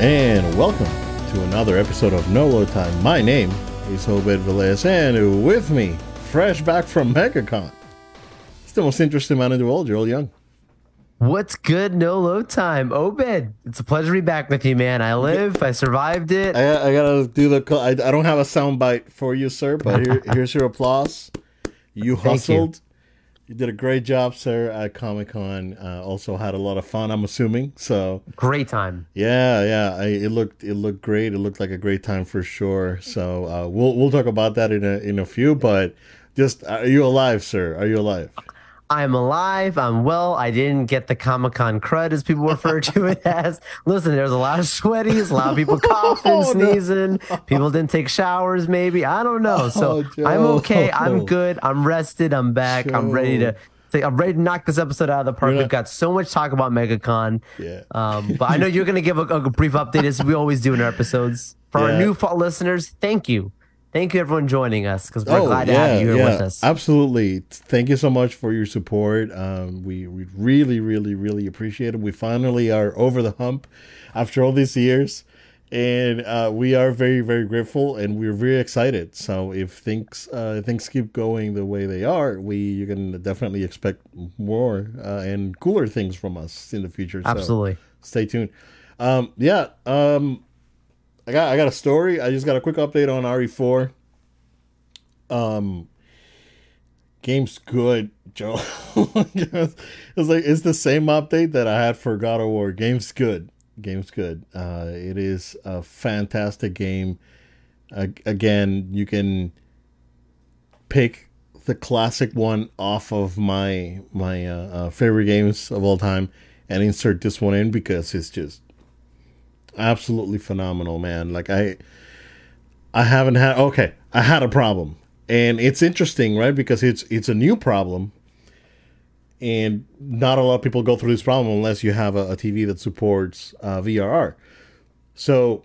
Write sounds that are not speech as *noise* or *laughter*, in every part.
And welcome to another episode of No Load Time. My name is Obed Velez, and with me, fresh back from MegaCon, it's the most interesting man in the world, Joel Young. What's good? No load time, Obed. It's a pleasure to be back with you, man. I live. I survived it. I, I gotta do the. I, I don't have a soundbite for you, sir, but here, *laughs* here's your applause. You hustled. You. did a great job, sir, at Comic Con. Uh, also had a lot of fun. I'm assuming so. Great time. Yeah, yeah. I, it looked it looked great. It looked like a great time for sure. So uh, we'll we'll talk about that in a in a few. But just are you alive, sir? Are you alive? I'm alive. I'm well. I didn't get the Comic Con crud, as people refer to it *laughs* as. Listen, there's a lot of sweaties, a lot of people *laughs* coughing, oh, sneezing. No. People didn't take showers, maybe. I don't know. So oh, I'm okay. *laughs* I'm good. I'm rested. I'm back. Joe. I'm ready to. I'm ready to knock this episode out of the park. We've got so much talk about MegaCon. Yeah. Um, but I know you're going to give a, a, brief update as we always do in our episodes. For yeah. our new listeners, thank you thank you everyone joining us because we're oh, glad to have you here yeah, with us. Absolutely. Thank you so much for your support. Um, we, we really, really, really appreciate it. We finally are over the hump after all these years. And uh, we are very, very grateful, and we're very excited. So if things uh, things keep going the way they are, we you can definitely expect more uh, and cooler things from us in the future. Absolutely. So stay tuned. Um, yeah. Um, I got I got a story. I just got a quick update on RE4. Um game's good, *laughs* Joe. it's like it's the same update that I had for God of War. Game's good. Game's good. Uh it is a fantastic game. Uh, again, you can pick the classic one off of my my uh, uh, favorite games of all time and insert this one in because it's just absolutely phenomenal, man. Like I I haven't had okay, I had a problem. And it's interesting, right? Because it's it's a new problem. And not a lot of people go through this problem unless you have a, a TV that supports uh, VRR. So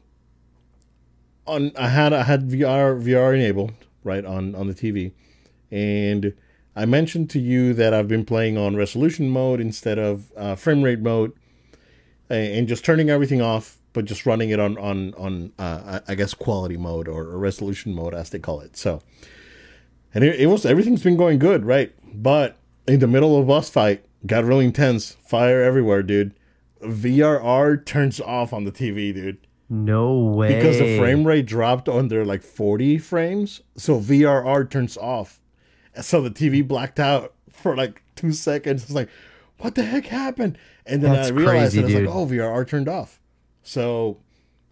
on I had I had VR VR enabled, right, on on the TV. And I mentioned to you that I've been playing on resolution mode instead of uh, frame rate mode and just turning everything off but just running it on on on uh, I guess quality mode or, resolution mode as they call it. So, and it, it, was everything's been going good, right? But in the middle of a boss fight, got really intense, fire everywhere, dude. VRR turns off on the TV, dude. No way. Because the frame rate dropped under like 40 frames, so VRR turns off. So the TV blacked out for like two seconds. It's like, what the heck happened? And then That's I realized crazy, like, oh, VRR turned off. So,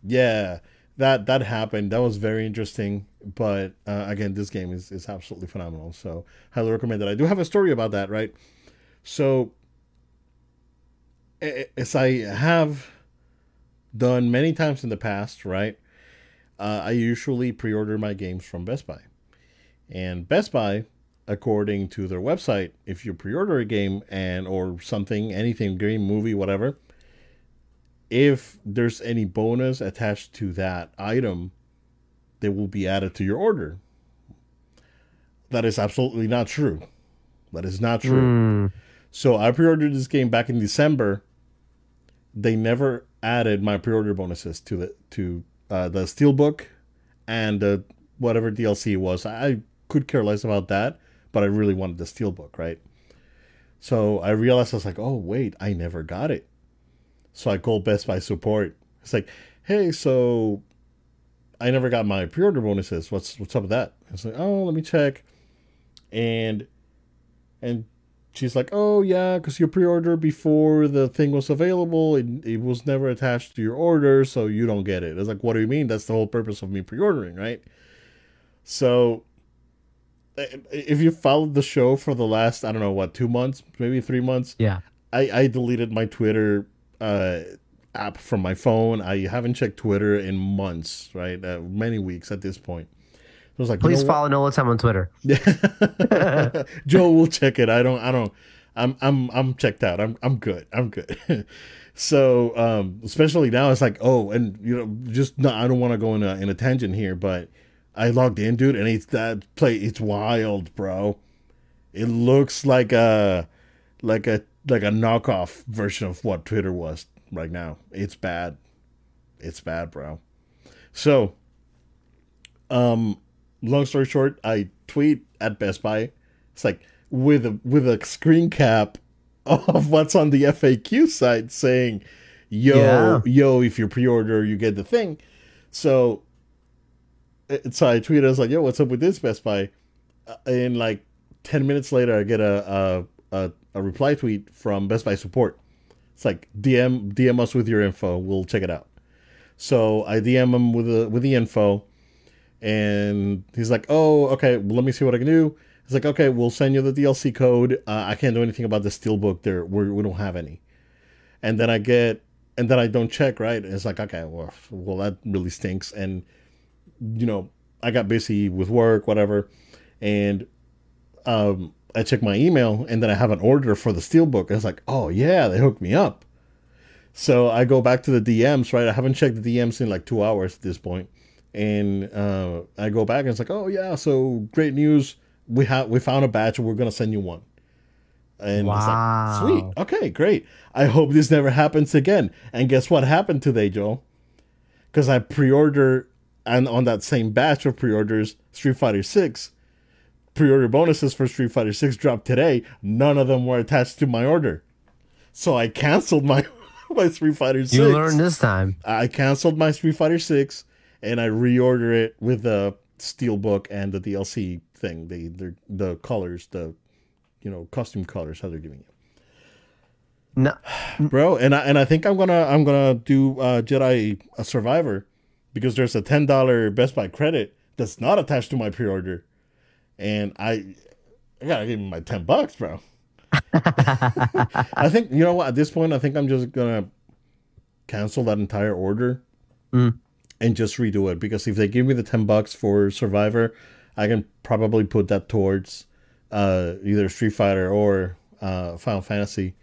yeah, that that happened. That was very interesting. But uh, again, this game is is absolutely phenomenal. So, highly recommend it. I do have a story about that, right? So, as I have done many times in the past, right? Uh, I usually pre-order my games from Best Buy, and Best Buy, according to their website, if you pre-order a game and or something, anything, game, movie, whatever, if there's any bonus attached to that item, they will be added to your order. That is absolutely not true. That is not true. Mm. So I pre-ordered this game back in December. They never added my pre-order bonuses to the to uh, the steelbook and uh, whatever DLC was. I could care less about that, but I really wanted the steelbook, right? So I realized I was like, oh wait, I never got it. So I called Best Buy support. It's like, hey, so I never got my pre-order bonuses. What's what's up with that? It's like, oh, let me check. And and she's like, oh yeah, because you pre-ordered before the thing was available. It, it was never attached to your order, so you don't get it. It's like, what do you mean? That's the whole purpose of me pre-ordering, right? So eh, if you followed the show for the last, I don't know what, two months, maybe three months, yeah, I, I deleted my Twitter uh, app from my phone. I haven't checked Twitter in months, right? Uh, many weeks at this point. I was like, please you know follow No Load Time on Twitter. *laughs* Joe will check it. I don't. I don't. I'm. I'm. I'm checked out. I'm. I'm good. I'm good. *laughs* so, um, especially now, it's like, oh, and you know, just no, I don't want to go in a in a tangent here, but I logged in, dude, and it's that play. It's wild, bro. It looks like a like a like a knockoff version of what Twitter was right now. It's bad. it's bad, bro. So, um, long story short, I tweet at Best Buy. It's like with a with a screen cap *laughs* of what's on the FAQ site saying, "Yo, Yeah. yo, if you pre-order, you get the thing." So, so I tweeted, I was like, "Yo, what's up with this Best Buy?" Uh, And like ten minutes later, I get a a, a a reply tweet from Best Buy support. It's like DM DM us with your info. We'll check it out. So I DM him with the with the info, and he's like, "Oh, okay. Well, let me see what I can do." He's like, "Okay, we'll send you the DLC code. Uh, I can't do anything about the steelbook. There, we're, we don't have any." And then I get, and then I don't check. Right? And it's like, okay, well, well, that really stinks. And you know, I got busy with work, whatever, and um, I check my email, and then I have an order for the steelbook. And it's like, oh yeah, they hooked me up. So I go back to the DMs, right? I haven't checked the DMs in like two hours at this point, and uh, I go back and it's like, oh yeah, so great news. We have we found a batch, and we're gonna send you one. And Wow. it's like, sweet, okay, great. I hope this never happens again. And guess what happened today, Joe? Because I pre-order and on that same batch of pre-orders, Street Fighter Six pre-order bonuses for Street Fighter 6 dropped today. None of them were attached to my order. So I canceled my *laughs* my Street Fighter 6. You learned this time. I canceled my Street Fighter 6 and I reorder it with the steelbook and the DLC thing. The the the colors, the you know, costume colors how they're giving you. No, Bro, and I and I think I'm going to I'm going to do uh Jedi a Survivor because there's a $10 Best Buy credit that's not attached to my pre-order. And I I got to give him my 10 bucks, bro. I think you know what. At this point, I think I'm just gonna cancel that entire order Mm. and just redo it because if they give me the ten bucks for Survivor, I can probably put that towards uh, either Street Fighter or uh, Final Fantasy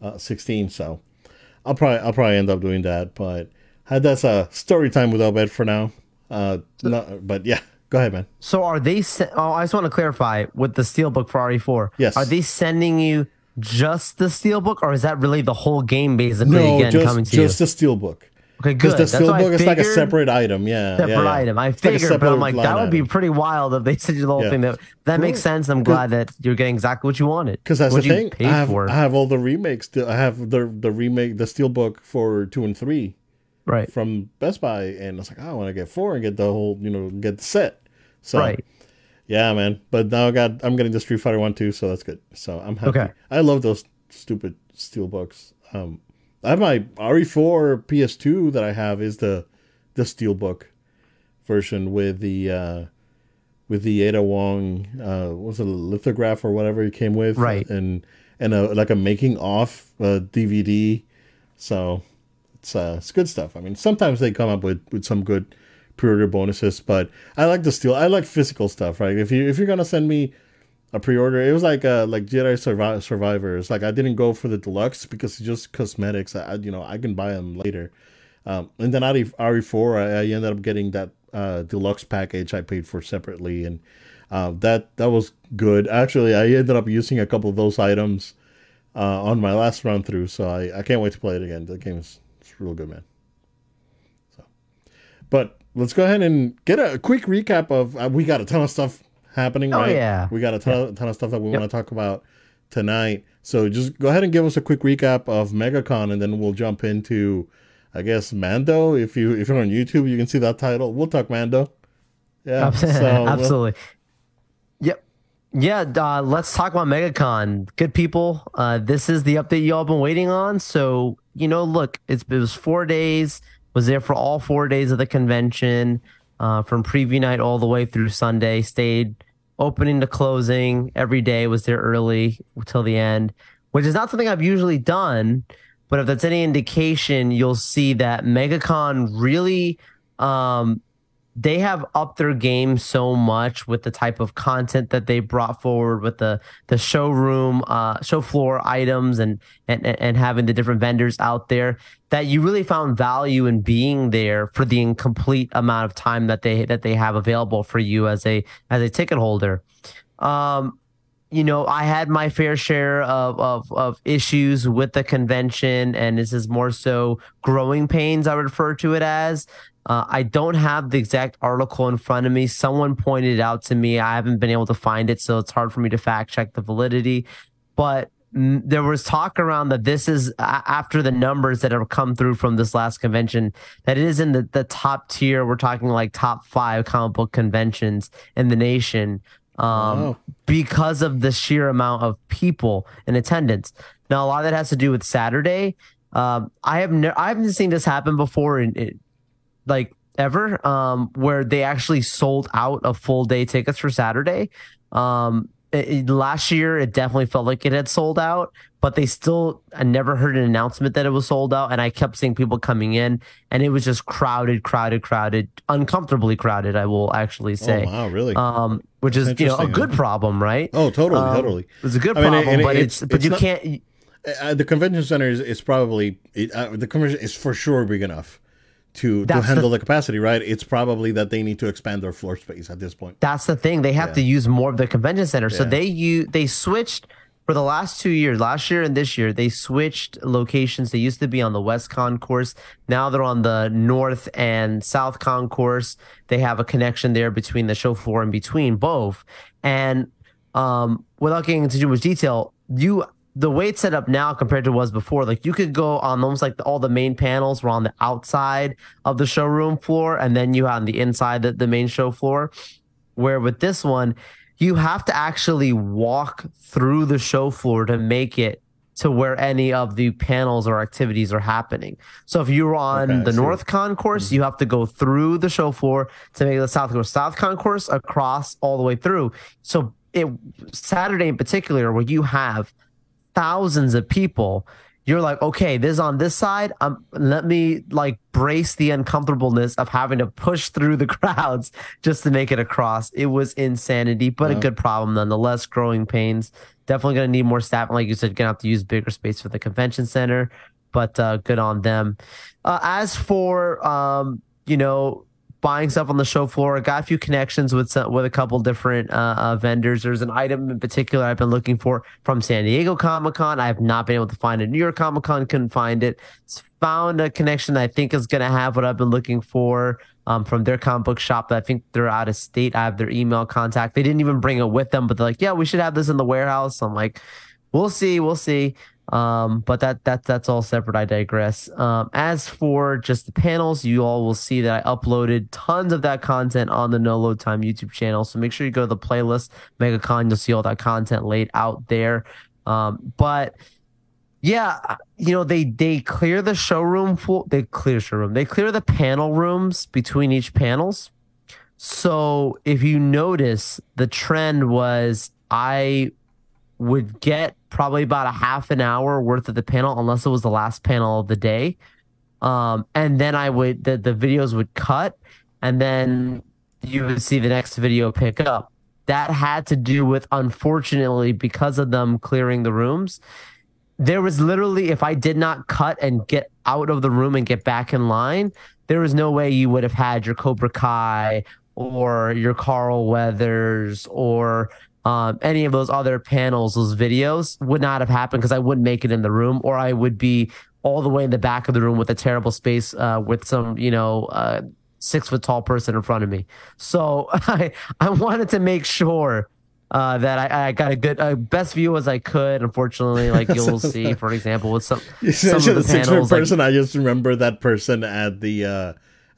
uh, 16. So I'll probably I'll probably end up doing that. But that's a story time with Obed for now. Uh, no, but yeah, go ahead, man. So are they? Se- oh, I just want to clarify with the steelbook for RE4. Yes. Are they sending you just the steelbook, or is that really the whole game basically No, again just coming to just you? the steelbook. Okay, Because good. the what I steelbook is like a separate item. Yeah, separate yeah, yeah. item. I It's like figured, but I'm like, that would be pretty wild if they sent you the whole Yeah. thing. That that makes sense. I'm glad that you're getting exactly what you wanted. Because that's what the thing. I have. I have all the remakes. I have the the remake, the steelbook for two and three right. from Best Buy, and I was like "Oh, I want to get four and get the whole, you know, get the set. So Right. yeah, man. But now I got I'm getting the Street Fighter one too, so that's good. So I'm happy. Okay. I love those stupid steelbooks. Um, I have my RE4 PS2 that I have is the the steelbook version with the uh with the Ada Wong uh was it lithograph or whatever it came with Right. and and a like a making off uh, DVD so it's uh it's good stuff I mean sometimes they come up with with some good pre-order bonuses but I like the steel I like physical stuff right if you if you're gonna send me a pre-order it was like uh like Jedi Survi- Survivors like I didn't go for the deluxe because it's just cosmetics I you know I can buy them later um, and then RE, RE4, I, I ended up getting that uh, deluxe package I paid for separately, and uh, that that was good. Actually, I ended up using a couple of those items uh, on my last run through, so I, I can't wait to play it again. The game is it's real good, man. So, but let's go ahead and get a quick recap of. Uh, we got a ton of stuff happening, Oh, right? yeah. we got a ton, of, ton of stuff that we want to talk about tonight. So just go ahead and give us a quick recap of MegaCon, and then we'll jump into, I guess, Mando. If you if you're on YouTube, you can see that title. We'll talk Mando. Yeah, so, *laughs* uh, Absolutely. Yep. Yeah, uh, let's talk about MegaCon. Good people. Uh, this is the update y'all been waiting on. So, you know, look, it's, it was four days, was there for all four days of the convention, uh, from preview night all the way through Sunday, stayed opening to closing every day, was there early till the end, which is not something I've usually done. But if that's any indication, you'll see that MegaCon really um, they have upped their game so much with the type of content that they brought forward with the the showroom uh show floor items and and and having the different vendors out there that you really found value in being there for the incomplete amount of time that they that they have available for you as a as a ticket holder. Um you know, I had my fair share of, of, of issues with the convention, and this is more so growing pains, I refer to it as. Uh, I don't have the exact article in front of me. Someone pointed it out to me. I haven't been able to find it, so it's hard for me to fact check the validity. But mm, there was talk around that this is after the numbers that have come through from this last convention that it is in the, the top tier. We're talking like top five comic book conventions in the nation um, because of the sheer amount of people in attendance. Now, a lot of that has to do with Saturday. Um, I have ne- I haven't seen this happen before in, in like ever, um, where they actually sold out of full day tickets for Saturday. Um, it, it, last year, it definitely felt like it had sold out, but they still, I never heard an announcement that it was sold out. And I kept seeing people coming in, and it was just crowded, crowded, crowded, uncomfortably crowded, I will actually say. Oh, wow, really? Um, which is, you know, a good problem, right? Oh, totally, Um, totally. It's a good I mean, problem, and but it's- it's, but it's you not- can't, Uh, the convention center is, is probably it, uh, the convention is for sure big enough to to That's the- handle the, capacity, right? It's probably that they need to expand their floor space at this point. that's the thing. They have Yeah. to use more of the convention center. So they you they switched for the last two years, last year and this year, they switched locations. They used to be on the West Concourse. Now they're on the North and South Concourse. They have a connection there between the show floor and between both. And um, without getting into too much detail, you the way it's set up now compared to what was before, like you could go on almost like the, all the main panels were on the outside of the showroom floor, and then you had on the inside the, the main show floor. Where with this one, you have to actually walk through the show floor to make it to where any of the panels or activities are happening. So if you're on Okay, the. North Concourse, mm-hmm. you have to go through the show floor to make the South Concourse. South Concourse across all the way through. So it Saturday in particular, where you have thousands of people, you're like, okay, this is on this side. Um, let me like brace the uncomfortableness of having to push through the *laughs* crowds just to make it across. It was insanity, but a good problem nonetheless. Growing pains. Definitely gonna need more staff. And like you said, gonna have to use bigger space for the convention center. But uh, good on them. Uh, as for um, you know, buying stuff on the show floor. I got a few connections with some, with a couple different uh, uh, vendors. There's an item in particular I've been looking for from San Diego Comic Con. I have not been able to find it. New York Comic Con couldn't find it. S- Found a connection that I think is going to have what I've been looking for um, from their comic book shop. That I think they're out of state. I have their email contact. They didn't even bring it with them, but they're like, "Yeah, we should have this in the warehouse." I'm like, "We'll see, we'll see." Um, but that that that's all separate. I digress. Um, as for just the panels, you all will see that I uploaded tons of that content on the No Load Time YouTube channel. So make sure you go to the playlist MegaCon. You'll see all that content laid out there. Um, but yeah, you know they they clear the showroom full. They clear showroom. They clear the panel rooms between each panels. So if you notice, the trend was I would get probably about a half an hour worth of the panel, unless it was the last panel of the day. Um, and then I would the, the videos would cut, and then you would see the next video pick up. That had to do with, unfortunately, because of them clearing the rooms. There was literally, if I did not cut and get out of the room and get back in line, there was no way you would have had your Cobra Kai or your Carl Weathers or um, any of those other panels, those videos would not have happened because I wouldn't make it in the room, or I would be all the way in the back of the room with a terrible space uh, with some, you know, uh, six foot tall person in front of me. So *laughs* I I wanted to make sure uh, that I, I got a good uh, best view as I could. Unfortunately, like *laughs* you'll see, *laughs* for example, with some You some of the the six foot like- person. I just remember that person at the uh,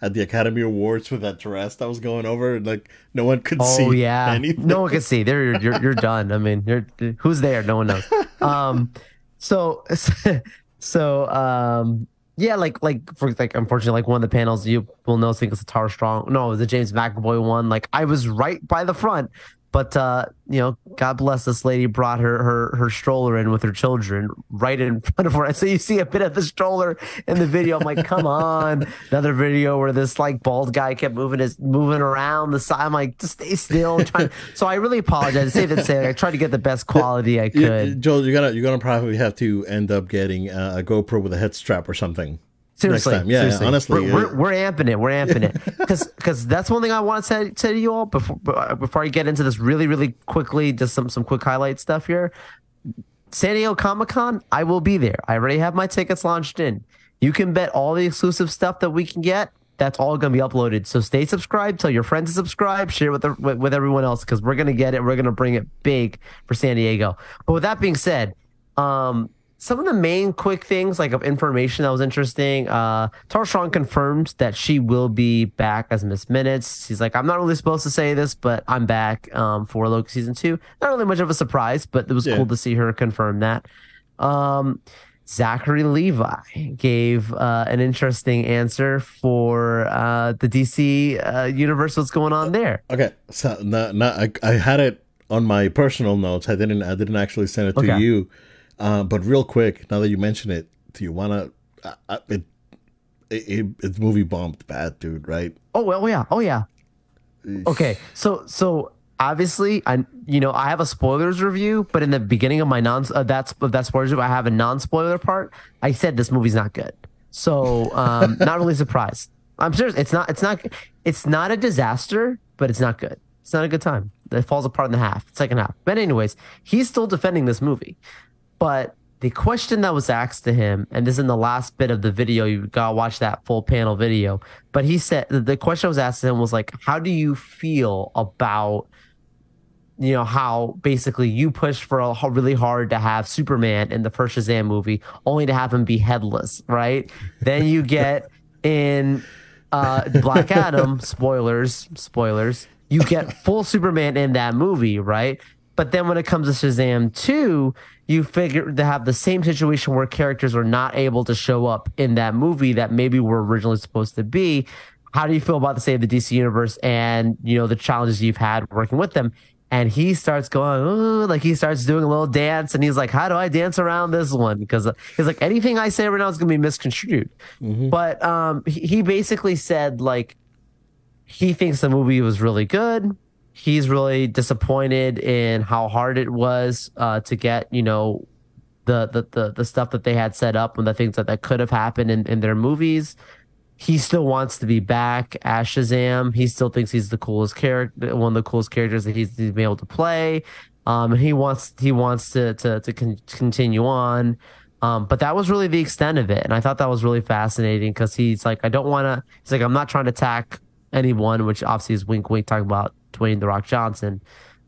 at the Academy Awards with that dress that was going over. and Like no one could see. Oh yeah, anything. no one could see. There, you're, you're you're done. I mean, you're who's there? No one knows. Um, so *laughs* so um, yeah, like like for like unfortunately, like one of the panels you will know, I think it's a Tara Strong. No, it was the James McAvoy one. Like I was right by the front, but uh, you know, God bless this lady brought her her her stroller in with her children right in *laughs* front of her. So you see a bit of the stroller in the video. I'm like, come on. *laughs* Another video where this like bald guy kept moving his moving around the side. I'm like, just stay still. Trying. *laughs* so I really apologize. Say that say I tried to get the best quality I You- could. Joel, you're gonna you're gonna probably have to end up getting a GoPro with a head strap or something Seriously. Yeah, seriously. honestly, we're, we're, we're amping it. We're amping it *laughs* because because that's one thing I want to say, say to you all before before I get into this really really quickly. Just some some quick highlight stuff here. San Diego Comic Con, I will be there. I already have my tickets launched in. You can bet all the exclusive stuff that we can get. That's all going to be uploaded. So stay subscribed. Tell your friends to subscribe. Share with the, with, with everyone else because we're going to get it. We're going to bring it big for San Diego. But with that being said, um, some of the main quick things like of information that was interesting. Uh, Tara Strong confirms that she will be back as Miss Minutes. She's like, I'm not really supposed to say this, but I'm back um, for Loki season two. Not really much of a surprise, but it was yeah. cool to see her confirm that. Um, Zachary Levi gave uh, an interesting answer for uh, the DC uh, universe. What's going on there? Okay, so no, no, I, I had it on my personal notes. I didn't. I didn't actually send it to okay. you. Uh, but real quick, now that you mention it, do you want to? Uh, it, it, it, movie bombed bad, dude. Right? Oh well, yeah. Oh yeah. Okay, so so obviously, I you know I have a spoilers review, but in the beginning of my non uh, that's of that spoilers review, I have a non spoiler part. I said this movie's not good, so um, *laughs* not really surprised. I'm serious. It's not. It's not. It's not a disaster, but it's not good. It's not a good time. It falls apart in the half, second half. But anyways, he's still defending this movie. But the question that was asked to him, and this is in the last bit of the video, you gotta watch that full panel video. But he said the question was asked to him was like, "How do you feel about?" you know how basically you pushed for a, really hard to have Superman in the first Shazam movie, only to have him be headless, right? then you get in uh, Black Adam, *laughs* spoilers, spoilers. You get full Superman in that movie, right? But then when it comes to Shazam 2, you figure to have the same situation where characters are not able to show up in that movie that maybe were originally supposed to be. How do you feel about the state of the DC universe and you know the challenges you've had working with them? And he starts going, like he starts doing a little dance, and he's like, "How do I dance around this one?" Because he's like, anything I say right now is going to be misconstrued. Mm-hmm. But um, he, he basically said like he thinks the movie was really good he's really disappointed in how hard it was uh, to get you know the, the the the stuff that they had set up and the things that that could have happened in, in their movies. He still wants to be back as Shazam. He still thinks he's the coolest character, one of the coolest characters that he's, he's been able to play. Um, he wants he wants to to to con- continue on. Um, but that was really the extent of it, and I thought that was really fascinating because he's like, I don't want to. He's like, I'm not trying to attack anyone, which obviously is wink wink talking about Dwayne the Rock Johnson.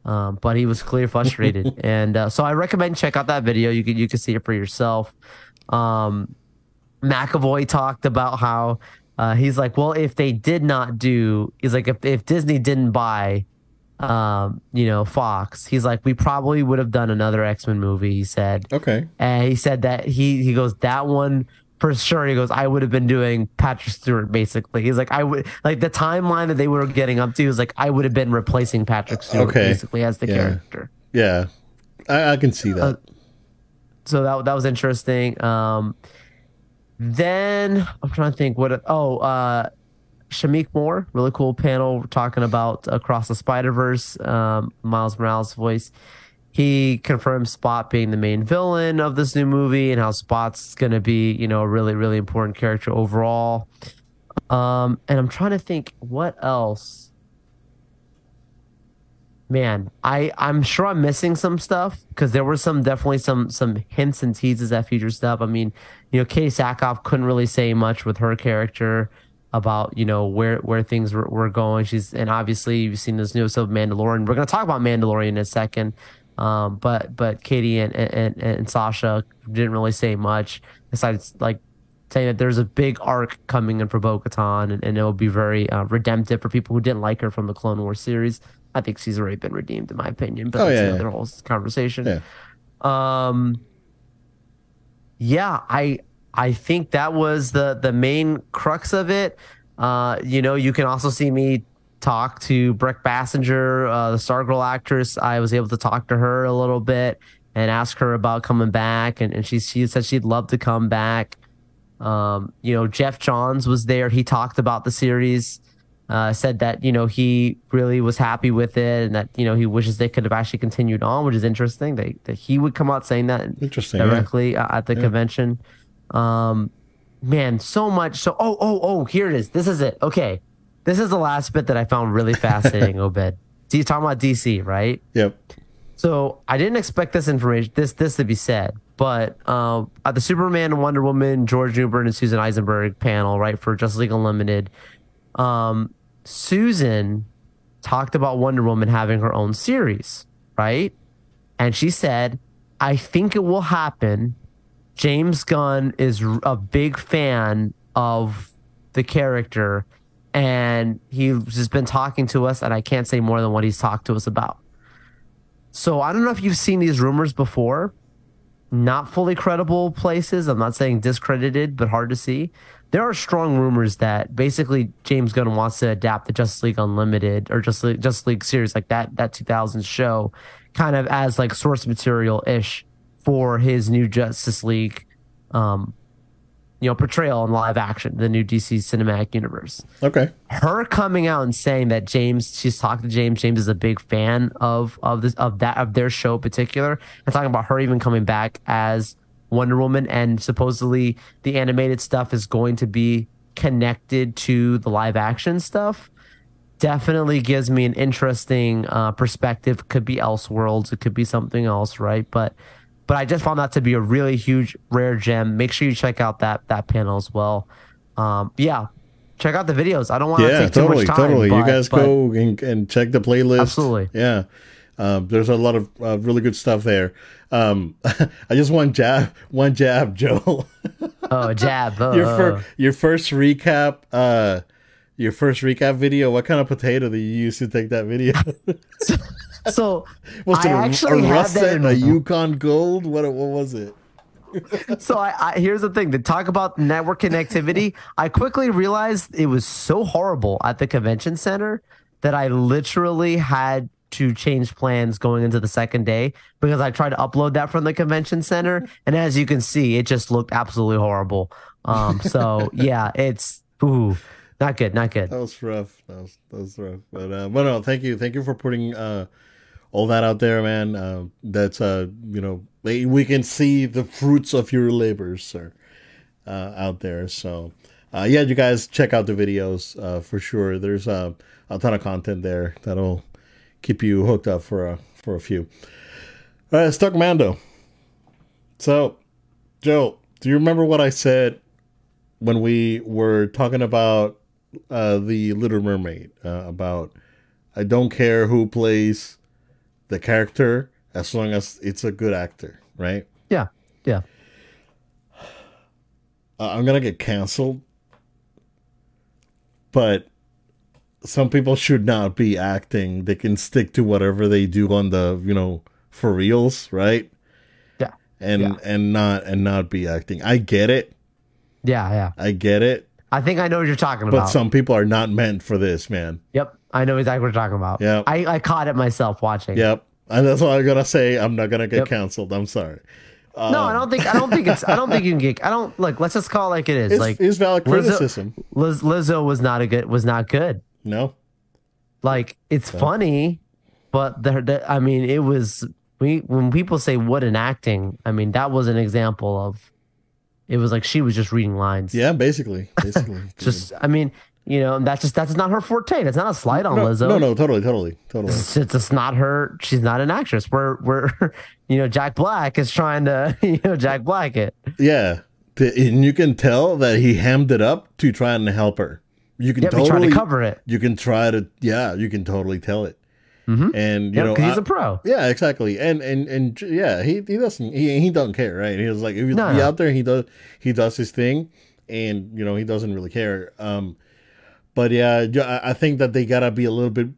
Um, but he was clearly frustrated, *laughs* and uh, so I recommend check out that video. You can you can see it for yourself. Um, McAvoy talked about how uh, he's like, well, if they did not do, he's like, if if Disney didn't buy, um, you know, Fox, he's like, we probably would have done another X Men movie. He said, okay, and he said that he he goes that one for sure he goes i would have been doing patrick stewart basically. He's like i would like the timeline that they were getting up to is like i would have been replacing patrick stewart okay. basically as the yeah. character. Yeah. I, I, can see that. Uh, so that, that was interesting. Um then i'm trying to think what oh uh Shameik Moore, really cool panel talking about Across the Spider Verse, um, Miles Morales' voice he confirms Spot being the main villain of this new movie and how Spot's going to be, you know, a really, really important character overall. Um, and I'm trying to think what else. Man, I I'm sure I'm missing some stuff because there were some definitely some some hints and teases at future stuff. I mean, you know, Katee Sackhoff couldn't really say much with her character about you know where where things were, were going. She's and obviously you've seen this new episode of Mandalorian. We're gonna talk about Mandalorian in a second. Um, but but Katee and, and and Sasha didn't really say much besides like saying that there's a big arc coming in for Bo-Katan and, and it will be very uh, redemptive for people who didn't like her from the Clone Wars series. I think she's already been redeemed in my opinion, but oh, that's yeah, another yeah. whole conversation. Yeah. Um, yeah, I I think that was the the main crux of it. Uh, you know, you can also see me talk to Brec Bassinger, uh, the Stargirl actress. I was able to talk to her a little bit and ask her about coming back, and, and she she said she'd love to come back. Um, you know, Geoff Johns was there. He talked about the series. Uh, said that you know he really was happy with it, and that you know he wishes they could have actually continued on, which is interesting. They, that he would come out saying that interesting directly yeah. at the yeah. convention. Um, man, so much. So, oh, oh, oh, here it is. This is it. Okay. This is the last bit that I found really *laughs* fascinating, Obed. So he's talking about DC, right? Yep. So I didn't expect this information, this this to be said, but um, at the Superman and Wonder Woman, George Newbern and Susan Eisenberg panel, right for Justice League Unlimited, um, Susan talked about Wonder Woman having her own series, right? And she said, "I think it will happen. James Gunn is a big fan of the character, and he's just been talking to us, and I can't say more than what he's talked to us about." So I don't know if you've seen these rumors before. Not fully credible places. I'm not saying discredited, but hard to see. There are strong rumors that basically James Gunn wants to adapt the Justice League Unlimited or Justice League, Justice League series like that that 2000 show, kind of as like source material ish for his new Justice League, um, you know, portrayal in live action, the new DC cinematic universe Okay. her coming out and saying that James, she's talked to James. James is a big fan of of this of that of their show in particular, and talking about her even coming back as Wonder Woman, and supposedly the animated stuff is going to be connected to the live action stuff. Definitely gives me an interesting uh, perspective. Could be Elseworlds, it could be something else, right? But but I just found that to be a really huge rare gem. Make sure you check out that that panel as well. Um, yeah, check out the videos. I don't want to Yeah, take too much time. totally. you guys but go and, and check the playlist. Absolutely. Yeah. Um, there's a lot of uh, really good stuff there. Um, *laughs* I just want jab, one jab, *laughs* Joe. Oh, jab. Oh, *laughs* your fir- your first recap, uh, your first recap video. What kind of potato do you use to take that video? So *laughs* was it I a, actually a russet, that in a Yukon Gold? What what was it? *laughs* so I, I here's the thing to talk about network connectivity *laughs* i quickly realized it was so horrible at the convention center that i literally had to change plans going into the second day because i tried to upload that from the convention center and as you can see it just looked absolutely horrible um so yeah it's ooh not good not good That was rough. That was that was rough. But uh, but no, thank you, thank you for putting uh all that out there, man. Uh, that's uh you know we can see the fruits of your labors, sir, uh, out there. So uh, yeah, you guys check out the videos uh, for sure. There's uh, a ton of content there that'll keep you hooked up for a for a few. All right, stuck Mando. So, Joe, do you remember what I said when we were talking about uh, the Little Mermaid? Uh, about I don't care who plays the character as long as it's a good actor, right? yeah yeah Uh, I'm gonna get canceled, but some people should not be acting. They can stick to whatever they do on the you know for reals, right? yeah And Yeah. and not and not be acting. I get it. yeah yeah I get it. i think i know what you're talking But about But some people are not meant for this, man. yep i know exactly what you're talking about Yeah. i i caught it myself watching Yep. And that's all I'm gonna say. I'm not gonna get Yep. canceled. I'm sorry. No, I um, don't think I don't think it's I don't think you can get I don't like let's just call it like it is. It's, like it's valid Lizzo- criticism. Liz, Lizzo was not a good was not good. No. Like it's funny, but the, the I mean it was we when people say what an acting, I mean that was an example of it was like she was just reading lines. Yeah, basically. Basically. *laughs* Just I mean, you know, that's just that's not her forte. That's not a slight on no, Lizzo. no, no, totally, totally, totally. It's, it's just not her. She's not an actress. We're we're *laughs* you know Jack Black is trying to *laughs* you know Jack Black it. Yeah. And you can tell that he hammed it up to try and help her. You can Yep, totally to cover it. You can try to yeah, you can totally tell it. Mhm. And you Yeah, know, he's I- a pro. yeah, exactly. And and and yeah, he he doesn't he he doesn't care, right? He was like if he's No, he no. out there, he does he does his thing, and you know he doesn't really care. Um, but yeah, I I think that they gotta be a little bit.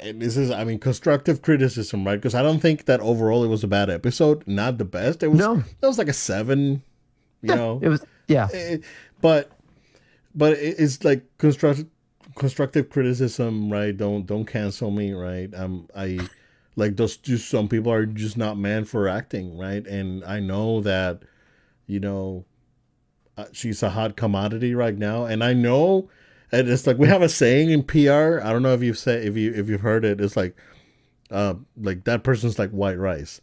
And this is, I mean, constructive criticism, right? Because I don't think that overall it was a bad episode. Not the best. It was. No. It was like a seven. You know, It was yeah. Eh, but but it's like constructive constructive criticism right don't don't cancel me right um i like those just some people are just not meant for acting right and i know that you know uh, she's a hot commodity right now and i know and it's like we have a saying in pr i don't know if you've said if you if you've heard it it's like uh like that person's like white rice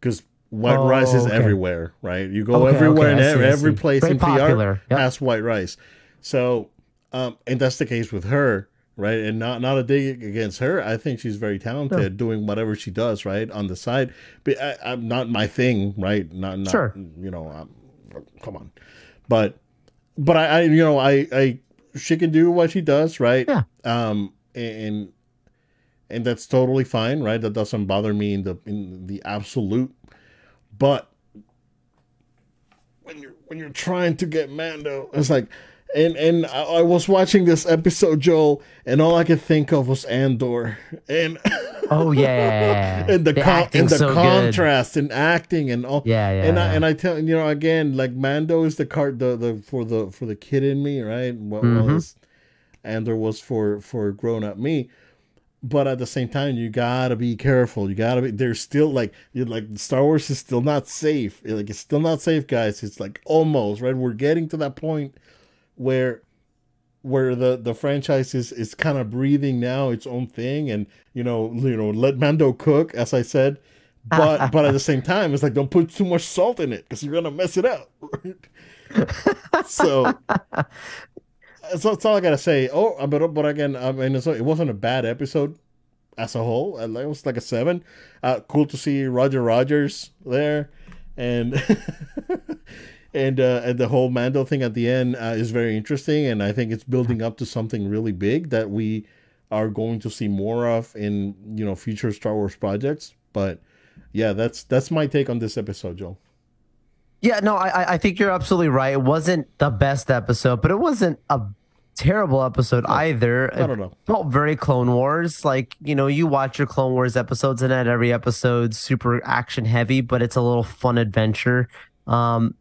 because white Oh, rice is okay. everywhere, right? You go Okay, everywhere okay, and every, every place Very in PR popular, yep. has white rice. So, um, and that's the case with her, right? And not not a dig against her. I think she's very talented, doing whatever she does, right, on the side. But I, I'm not my thing, right? Not, not Sure. you know, I'm, come on, but but I, I you know I I she can do what she does, right? Yeah. Um, and and that's totally fine, right? That doesn't bother me in the in the absolute. But when you're when you're trying to get Mando, it's like, and and I, I was watching this episode, Joel, and all I could think of was Andor, and Oh yeah, *laughs* and the, the con- and the so good. contrast and acting and all. Yeah, yeah, And I and I tell you know again, like Mando is the card the the for the for the kid in me, right? Well, Mhm. well as Andor was for for grown up me. But at the same time, you gotta be careful. You gotta be. There's still like, you like Star Wars is still not safe. Like it's still not safe, guys. It's like almost right. We're getting to that point where where the the franchise is is kind of breathing now its own thing and you know you know let mando cook as i said. But *laughs* but at the same time it's like don't put too much salt in it because you're gonna mess it up *laughs* right? so *laughs* that's, that's all i gotta say. Oh but but again i mean it's, it wasn't a bad episode as a whole. Uh, it was like a seven. Uh cool to see roger rogers there and and uh, and the whole Mando thing at the end uh, is very interesting, and I think it's building up to something really big that we are going to see more of in you know future Star Wars projects. But yeah, that's that's my take on this episode, Joel. Yeah, no, I I- think you're absolutely right. It wasn't the best episode, but it wasn't a terrible episode either. I don't know. felt very Clone Wars. Like, you know, you watch your Clone Wars episodes and not every episode's super action heavy, but it's a little fun adventure. Um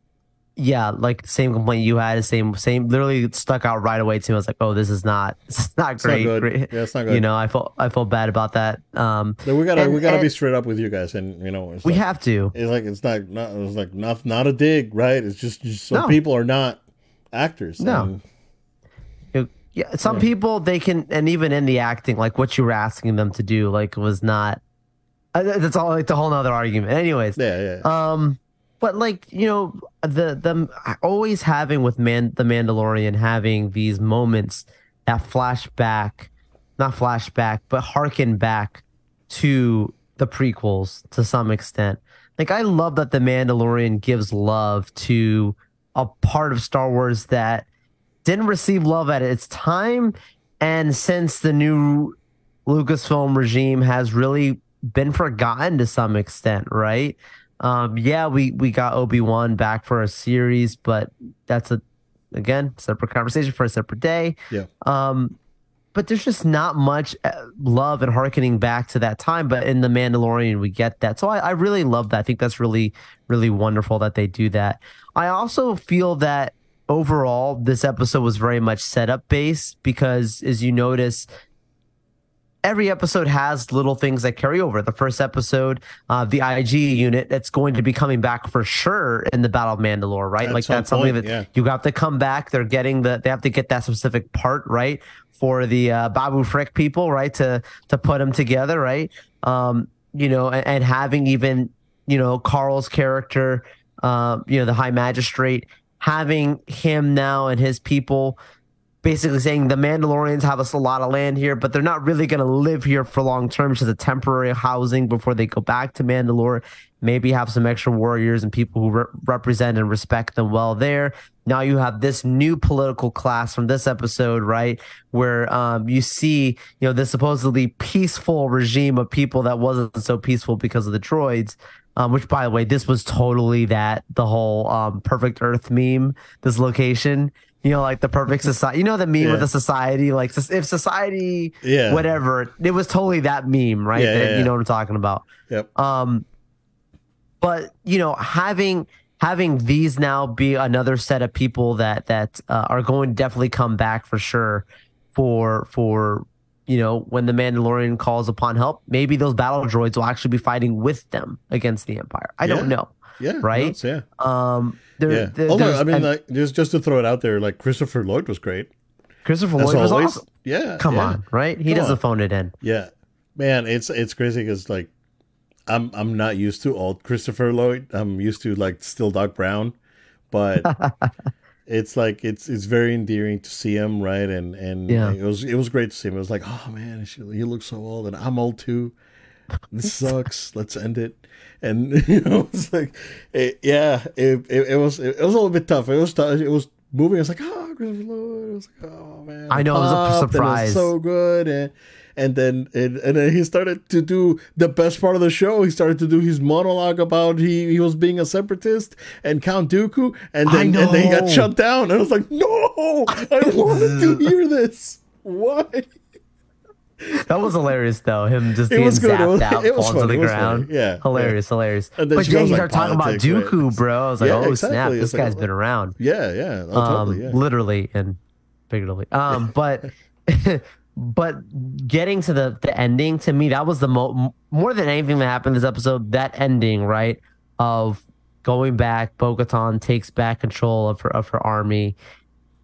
yeah, like same complaint you had, the same same literally stuck out right away to me. I was like, oh, this is not *laughs* this is not It's not great. *laughs* Yeah, it's not good. You know, I felt I felt bad about that. Um So we gotta and- we gotta be straight up with you guys, and you know we like, have to. it's like it's not not it's like not not a dig, right? It's just, just some No. people are not actors. No. and- Yeah, some people they can, and even in the acting, like what you were asking them to do, like was not. uh, That's all like the whole nother argument. Anyways, yeah, yeah. um, but like you know, the them always having with man the Mandalorian having these moments that flashback not flashback, but harken back to the prequels to some extent. Like I love that the Mandalorian gives love to a part of Star Wars that didn't receive love at its time, and since the new Lucasfilm regime has really been forgotten to some extent, right? Um, yeah, we we got Obi Wan back for a series, but that's a again separate conversation for a separate day. Yeah. Um, but there's just not much uh, love and harkening back to that time. But in the Mandalorian, we get that. So I, I really love that. I think that's really really wonderful that they do that. I also feel that overall this episode was very much setup based because as you notice every episode has little things that carry over. The first episode, uh, the IG unit, that's going to be coming back for sure in the Battle of Mandalore, right? At like that's something point, that yeah. you have to come back. They're getting the they have to get that specific part right for the uh, Babu Frick people, right? To to put them together, right? Um, you know, and, and having even you know Carl's character, um, you know, the High Magistrate, having him now and his people basically saying the Mandalorians have us a lot of land here, but they're not really going to live here for long term. It's just a temporary housing before they go back to Mandalore. Maybe have some extra warriors and people who re- represent and respect them well there. Now you have this new political class from this episode, right? Where um, you see, you know, this supposedly peaceful regime of people that wasn't so peaceful because of the droids. Um, which, by the way, this was totally that the whole um, perfect Earth meme. This location, you know, like the perfect *laughs* society. You know the meme Yeah. with the society, like if society, Yeah. whatever. It was totally that meme, right? Yeah, That- yeah, yeah. You know what I'm talking about. Yep. Um, but you know, having having these now be another set of people that that uh, are going to definitely come back for sure for for you know when the Mandalorian calls upon help, maybe those battle droids will actually be fighting with them against the Empire. I don't know. Yeah. Right? nuts, yeah. Um, there, Yeah. there- Although I mean, and like just just to throw it out there, like Christopher Lloyd was great. Christopher Lloyd was awesome. Yeah. Come yeah. on, right? He Come doesn't on. phone it in. Yeah, man, it's it's crazy because like I'm I'm not used to old Christopher Lloyd. I'm used to like still Doc Brown, but *laughs* it's like it's it's very endearing to see him, right? And and Yeah. it was it was great to see him. It was like, oh man, he looks so old, and I'm old too. This *laughs* sucks. Let's end it. And *laughs* you know, it's like, it, yeah, it, it it was it, was a little bit tough. It was tough. It was moving. I was like, ah, oh, Christopher Lloyd. I was like, oh man, I know, it was a surprise. so good, and and then and, and then he started to do the best part of the show. He started to do his monologue about he, he was being a separatist and Count Dooku, and then and then he got shut down. And I was like, no, I wanted to *laughs* hear this. Why? That was hilarious though. Him just It getting was good. Zapped out, *laughs* it falling to the ground. funny. Yeah, hilarious, hilarious. And then But yeah, goes he like started talking about politics, right? Dooku, bro. I was like, Yeah, oh snap, exactly. this It's like, guy's been around. Yeah, yeah, oh, um, totally. Yeah. literally and figuratively. Um, *laughs* but *laughs* but getting to the the ending to me, that was the mo- more than anything that happened this episode. That ending, right, of going back, Bo-Katan takes back control of her of her army,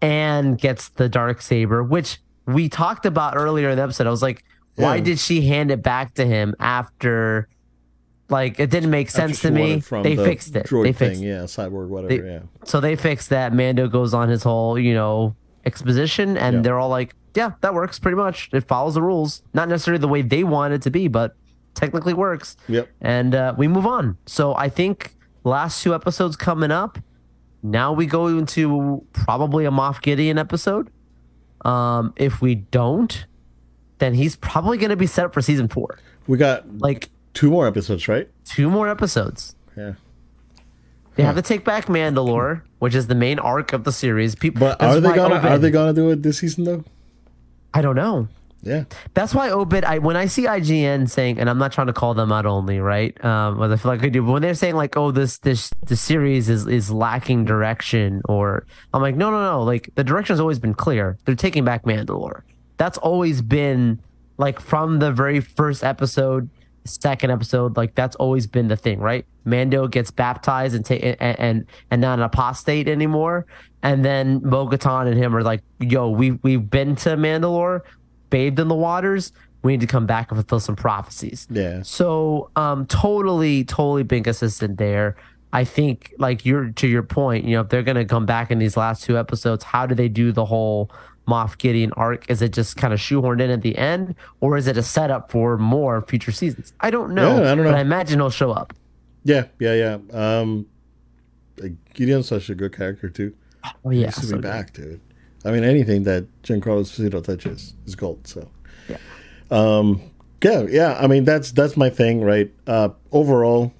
and gets the dark saber, which we talked about earlier in the episode. I was like, why Yeah. did she hand it back to him after? Like it didn't make sense to me. They the fixed it. They thing, fixed yeah, cyborg, whatever. They- yeah. so they fixed that. Mando goes on his whole, you know, exposition, and Yeah. they're all like, "Yeah, that works pretty much. It follows the rules, not necessarily the way they want it to be, but technically works." Yep. And uh, we move on. So I think last two episodes coming up. Now we go into probably a Moff Gideon episode. Um, if we don't, then he's probably going to be set up for season four. We got Like two more episodes, right? two more episodes. Yeah. They have to take back Mandalore, which is the main arc of the series. People, But are they gonna are they gonna do it this season though? I don't know. Yeah. That's why Obed. I when I see IGN saying, and I'm not trying to call them out only, right? Um, but I feel like I do. But when they're saying like, "Oh, this this the series is is lacking direction," or I'm like, no, no, no. Like the direction direction's always been clear. They're taking back Mandalore. That's always been like from the very first episode, second episode. Like that's always been the thing, right? Mando gets baptized and take and, and and not an apostate anymore. And then Bo-Katan and him are like, "Yo, we we've been to Mandalore." Bathed in the waters. We need to come back and fulfill some prophecies. Yeah. So, um, totally, totally being consistent there. I think, like you're to your point, you know, if they're gonna come back in these last two episodes, how do they do the whole Moff Gideon arc? Is it just kind of shoehorned in at the end, or is it a setup for more future seasons? I don't know. Yeah, I don't know. But I imagine he'll show up. Yeah, yeah, yeah. Um Gideon's such a good character too. Oh yeah, needs to so be good. back, dude. I mean anything that Giancarlo Esposito touches is gold, so Yeah. Um yeah, yeah. I mean that's that's my thing, right? Uh overall,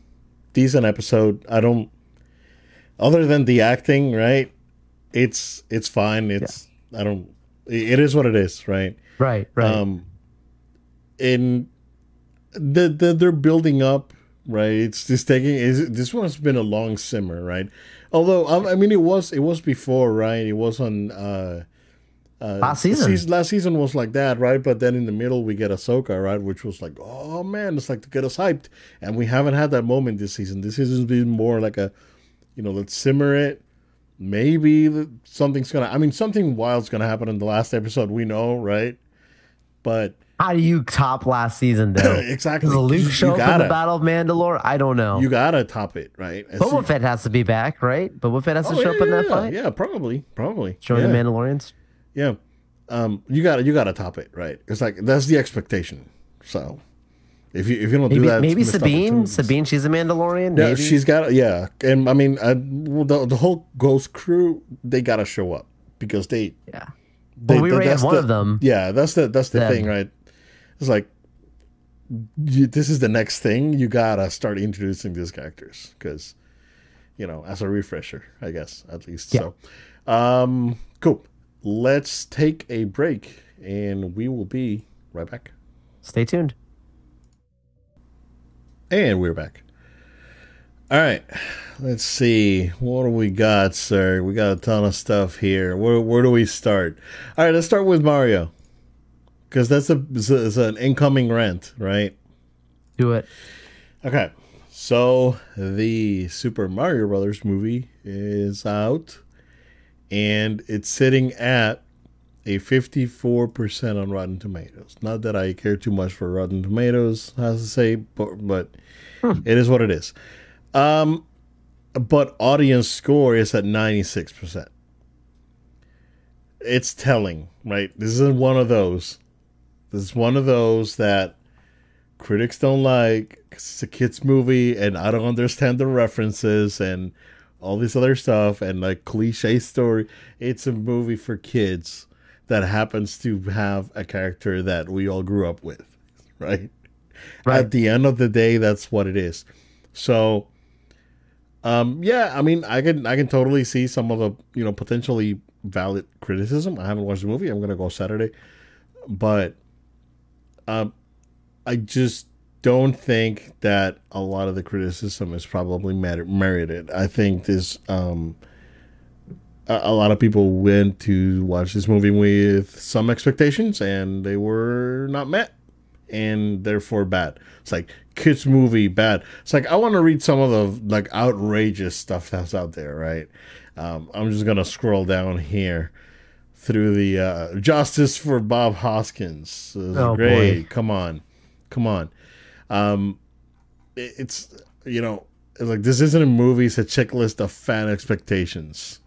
decent episode. I don't other than the acting, right? It's it's fine. It's I don't it is what it is, right? Right, right. um in the, the they're building up right it's just taking is this one's been a long simmer right although um, i mean it was it was before right it was on uh uh, Last season. last season was like that, right? But then in the middle we get Ahsoka, right? Which was like, oh man, it's like to get us hyped, and we haven't had that moment this season. This season's been more like a, you know, let's simmer it. Maybe something's gonna. I mean, something wild's gonna happen in the last episode. We know, right? But how do you top last season though? *laughs* exactly, Does Luke You show up in the Battle of Mandalore? I don't know. You gotta top it, right? And Boba Fett has to be back, right? Boba Fett has to Oh, show yeah, up in that yeah, fight. Yeah, probably, probably. Showing yeah. the Mandalorians. Yeah. Um, you gotta you gotta top it, right? It's like that's the expectation. So if you if you don't do that, maybe Sabine. Sabine, she's a Mandalorian. Yeah, maybe. she's got yeah, and I mean I, well, the the whole Ghost crew they gotta show up because they yeah. they Well, we already that's had one the- of them. Yeah, that's the that's the Them. thing, right? It's like you, this is the next thing you gotta start introducing these characters because you know as a refresher, I guess at least. Yeah. So, um, cool. Let's take a break, and we will be right back. Stay tuned. And we're back. All right. Let's see. What do we got, sir? We got a ton of stuff here. Where, where do we start? All right, let's start with Mario. Because that's a, it's a- it's an incoming rent, right? Do it. Okay. So the Super Mario Brothers movie is out and it's sitting at a 54% on Rotten Tomatoes. Not that I care too much for Rotten Tomatoes, has to say, but, but it is what it is. Um, but audience score is at 96%. It's telling, right? This is one of those. This is one of those that critics don't like. It's a kids' movie, and I don't understand the references and all this other stuff and like cliche story. It's a movie for kids that happens to have a character that we all grew up with, right? Right. At the end of the day, that's what it is. So, um, yeah, I mean, I can I can totally see some of the you know potentially valid criticism. I haven't watched the movie. I'm gonna go Saturday, but um, I just don't think that a lot of the criticism is probably mer- merited. I think this um, a, a lot of people went to watch this movie with some expectations and they were not met and therefore bad. It's like kids movie bad. It's like I want to read some of the like outrageous stuff that's out there, right? Um, I'm just gonna scroll down here through the uh, justice for Bob Hoskins. Oh, great. boy. Come on, come on. Um, it- it's you know it's like this isn't a movie. It's a checklist of fan expectations.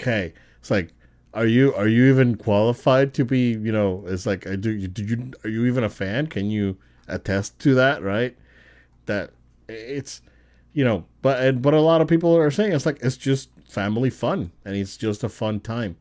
Okay, it's like. Are you are you even qualified to be you know it's like I do did you are you even a fan can you attest to that right that it's you know but and, but a lot of people are saying it's like it's just family fun and it's just a fun time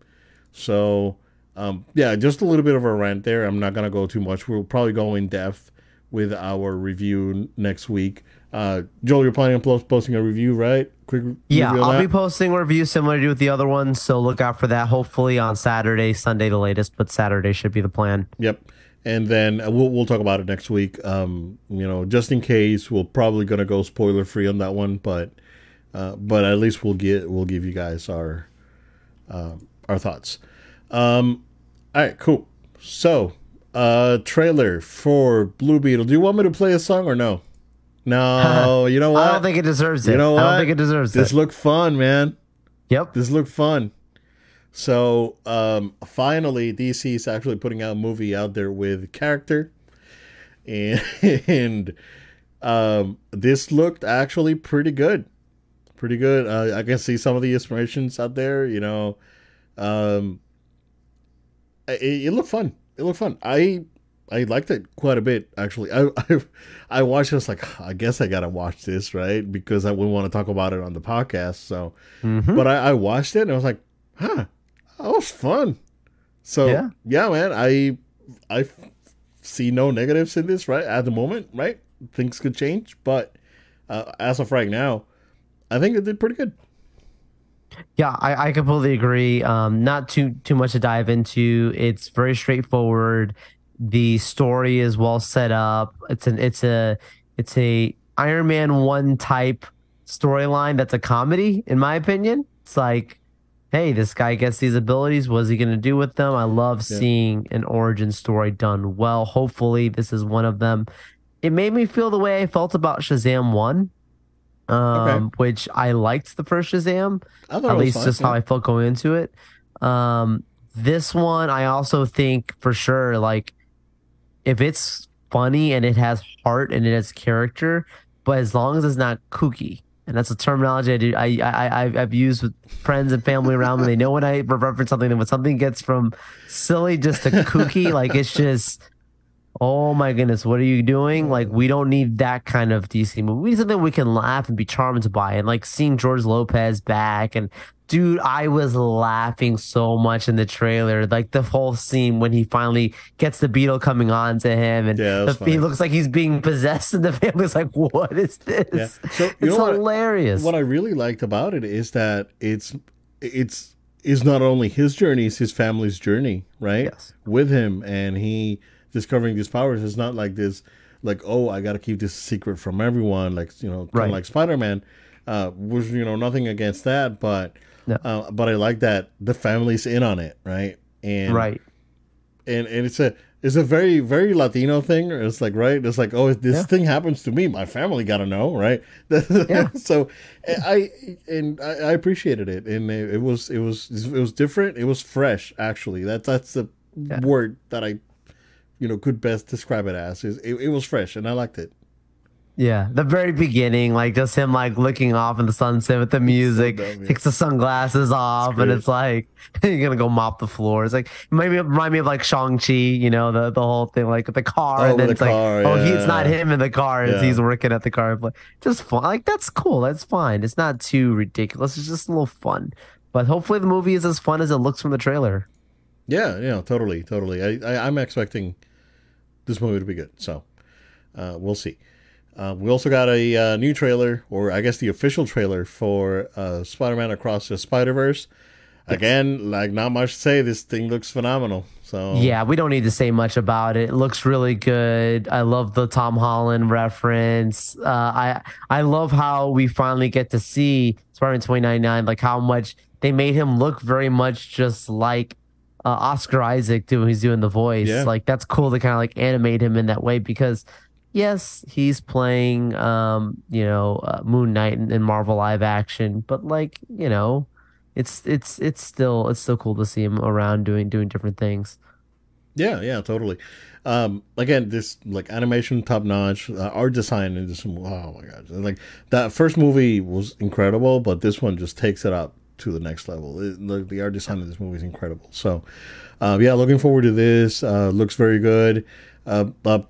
so um yeah just a little bit of a rant there i'm not gonna go too much we'll probably go in depth with our review next week uh joel you're planning on posting a review right quick Yeah, I'll be that? posting review similar to with the other ones, so look out for that. Hopefully on Saturday, Sunday the latest, but Saturday should be the plan. Yep. And then uh, we'll we'll talk about it next week. Um, you know, just in case, we're probably gonna go spoiler free on that one, but uh, but at least we'll get we'll give you guys our um our thoughts. Um, all right, cool. So, uh, trailer for Blue Beetle. Do you want me to play a song or no? No, *laughs* you know what? I don't think it deserves it. You know what? I don't think it deserves this it. looked fun, man. Yep. This looked fun. So um, finally, DC is actually putting out a movie out there with character, and, *laughs* and um, this looked actually pretty good, pretty good. Uh, I can see some of the inspirations out there. You know, um, it, it looked fun. It looked fun. I I liked it quite a bit actually. I *laughs* I, I watched. it, I was like, I guess I gotta watch this right because I wouldn't want to talk about it on the podcast. So Mhm. but I, I watched it and I was like, huh, that was fun. So Yeah. yeah, man, I I f- see no negatives in this right at the moment. Right, things could change, but uh, as of right now, I think it did pretty good. Yeah, I, I completely agree. Um, not too too much to dive into. It's very straightforward. The story is well set up. It's an it's a it's a Iron Man one type storyline that's a comedy, in my opinion. It's like, hey, this guy gets these abilities. What's he gonna do with them? I love Yeah. seeing an origin story done well. Hopefully, this is one of them. It made me feel the way I felt about Shazam one, um, which I liked the first Shazam at least fun, just yeah. how I felt going into it. Um, this one, I also think for sure, like if it's funny and it has heart and it has character, but as long as it's not kooky, and that's a terminology I do, I I I- I've used with friends and family around me. They know when I reference something, and when something gets from silly just to kooky, like it's just. Oh my goodness, what are you doing? Like, we don't need that kind of DC movie. We need something we can laugh and be charmed by. And like seeing George Lopez back and dude, I was laughing so much in the trailer. Like the whole scene when he finally gets the beetle coming on to him and Yeah, the, he looks like he's being possessed and the family's like, What is this? Yeah. So, you it's know what- hilarious. What I really liked about it is that it's it's is not only his journey, it's his family's journey, right? Yes. With him and he discovering these powers. It's not like this like, oh, I gotta keep this secret from everyone, like you know, kind Right. of like Spider Man. Uh which you know, nothing against that, but No. uh, but I like that the family's in on it, right? And right. and and it's a it's a very very Latino thing. It's like right. It's like oh, if this Yeah. thing happens to me, my family gotta know, right? *laughs* Yeah. so I and I, I appreciated it, and it, it was it was it was different. It was fresh, actually. That's that's the word that I, you know, could best describe it as. Is it, it was fresh and I liked it. Yeah, the very beginning, like just him like looking off in the sunset with the music, dumb, yeah. takes the sunglasses off, and it's like *laughs* you're gonna go mop the floor. It's like maybe remind me of like Shang Chi, you know, the the whole thing, like with the car, Oh, and then with it's the like, car, oh, he, it's not him in the car, it's Yeah. he's working at the car. But just fun, like that's cool, that's fine. It's not too ridiculous. It's just a little fun. But hopefully the movie is as fun as it looks from the trailer. Yeah, yeah, totally, totally. I, I I'm expecting this movie to be good. So, uh, we'll see. Uh, we also got a uh, new trailer, or I guess the official trailer for uh, Spider-Man Across the Spider-Verse. Again, like not much to say. This thing looks phenomenal. So Yeah, we don't need to say much about it. It looks really good. I love the Tom Holland reference. Uh, I I love how we finally get to see Spider-Man 2099, like how much they made him look very much just like uh, Oscar Isaac doing he's doing the voice. Yeah. Like that's cool to kind of like animate him in that way because yes, he's playing um, you know, uh, Moon Knight in, in Marvel live action, but like, you know, it's it's it's still it's still cool to see him around doing doing different things. Yeah, yeah, totally. Um, again, this like animation top notch, uh, art design in this. Oh my god! Like that first movie was incredible, but this one just takes it up to the next level. It, the, the art design of this movie is incredible. So, uh, yeah, looking forward to this. Uh, looks very good. Uh, but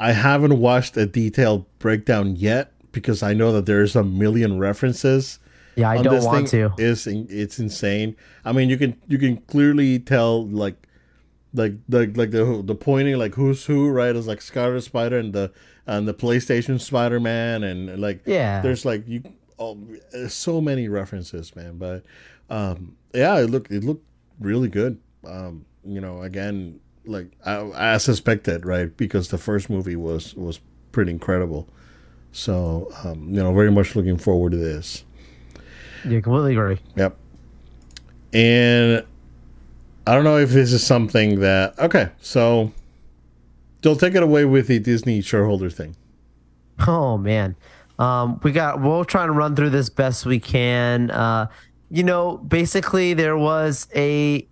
I haven't watched a detailed breakdown yet because I know that there's a million references Yeah, I don't want thing to. is it's insane. I mean, you can you can clearly tell like like the like the the pointing like who's who right is like Scarlet Spider and the and the PlayStation Spider Man and like Yeah. there's like you oh, so many references man but um yeah it looked it looked really good um you know again like I, I suspected right because the first movie was was pretty incredible so um you know very much looking forward to this Yeah, completely agree. Yep. And I don't know if this is something that okay, so they'll take it away with the Disney shareholder thing. Oh man, um, we got. We'll try and run through this best we can. Uh, you know, basically there was a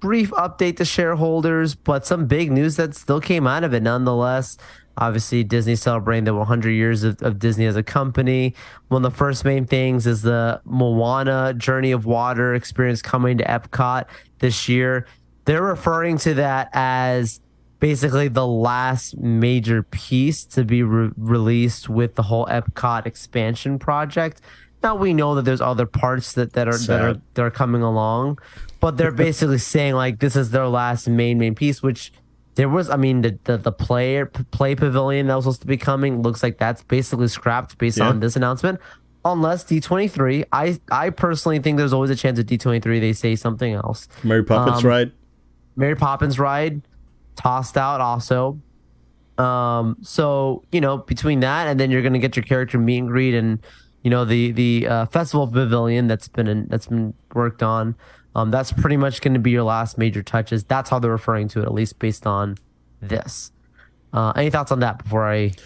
brief update to shareholders, but some big news that still came out of it nonetheless. Obviously, Disney celebrating the 100 years of, of Disney as a company. One of the first main things is the Moana Journey of Water experience coming to Epcot this year. They're referring to that as basically the last major piece to be re- released with the whole Epcot expansion project. Now we know that there's other parts that, that are that are that are coming along, but they're *laughs* basically saying like this is their last main main piece, which there was I mean the the, the player play pavilion that was supposed to be coming looks like that's basically scrapped based Yeah. on this announcement. Unless D23, I I personally think there's always a chance at D23 they say something else. Mary Poppins Um, ride. Mary Poppins ride tossed out also. Um, so you know between that and then you're gonna get your character meet and greet and you know the the uh, festival pavilion that's been in, that's been worked on. Um, that's pretty much going to be your last major touches. That's how they're referring to it, at least based on this. Uh, any thoughts on that before I? *sighs*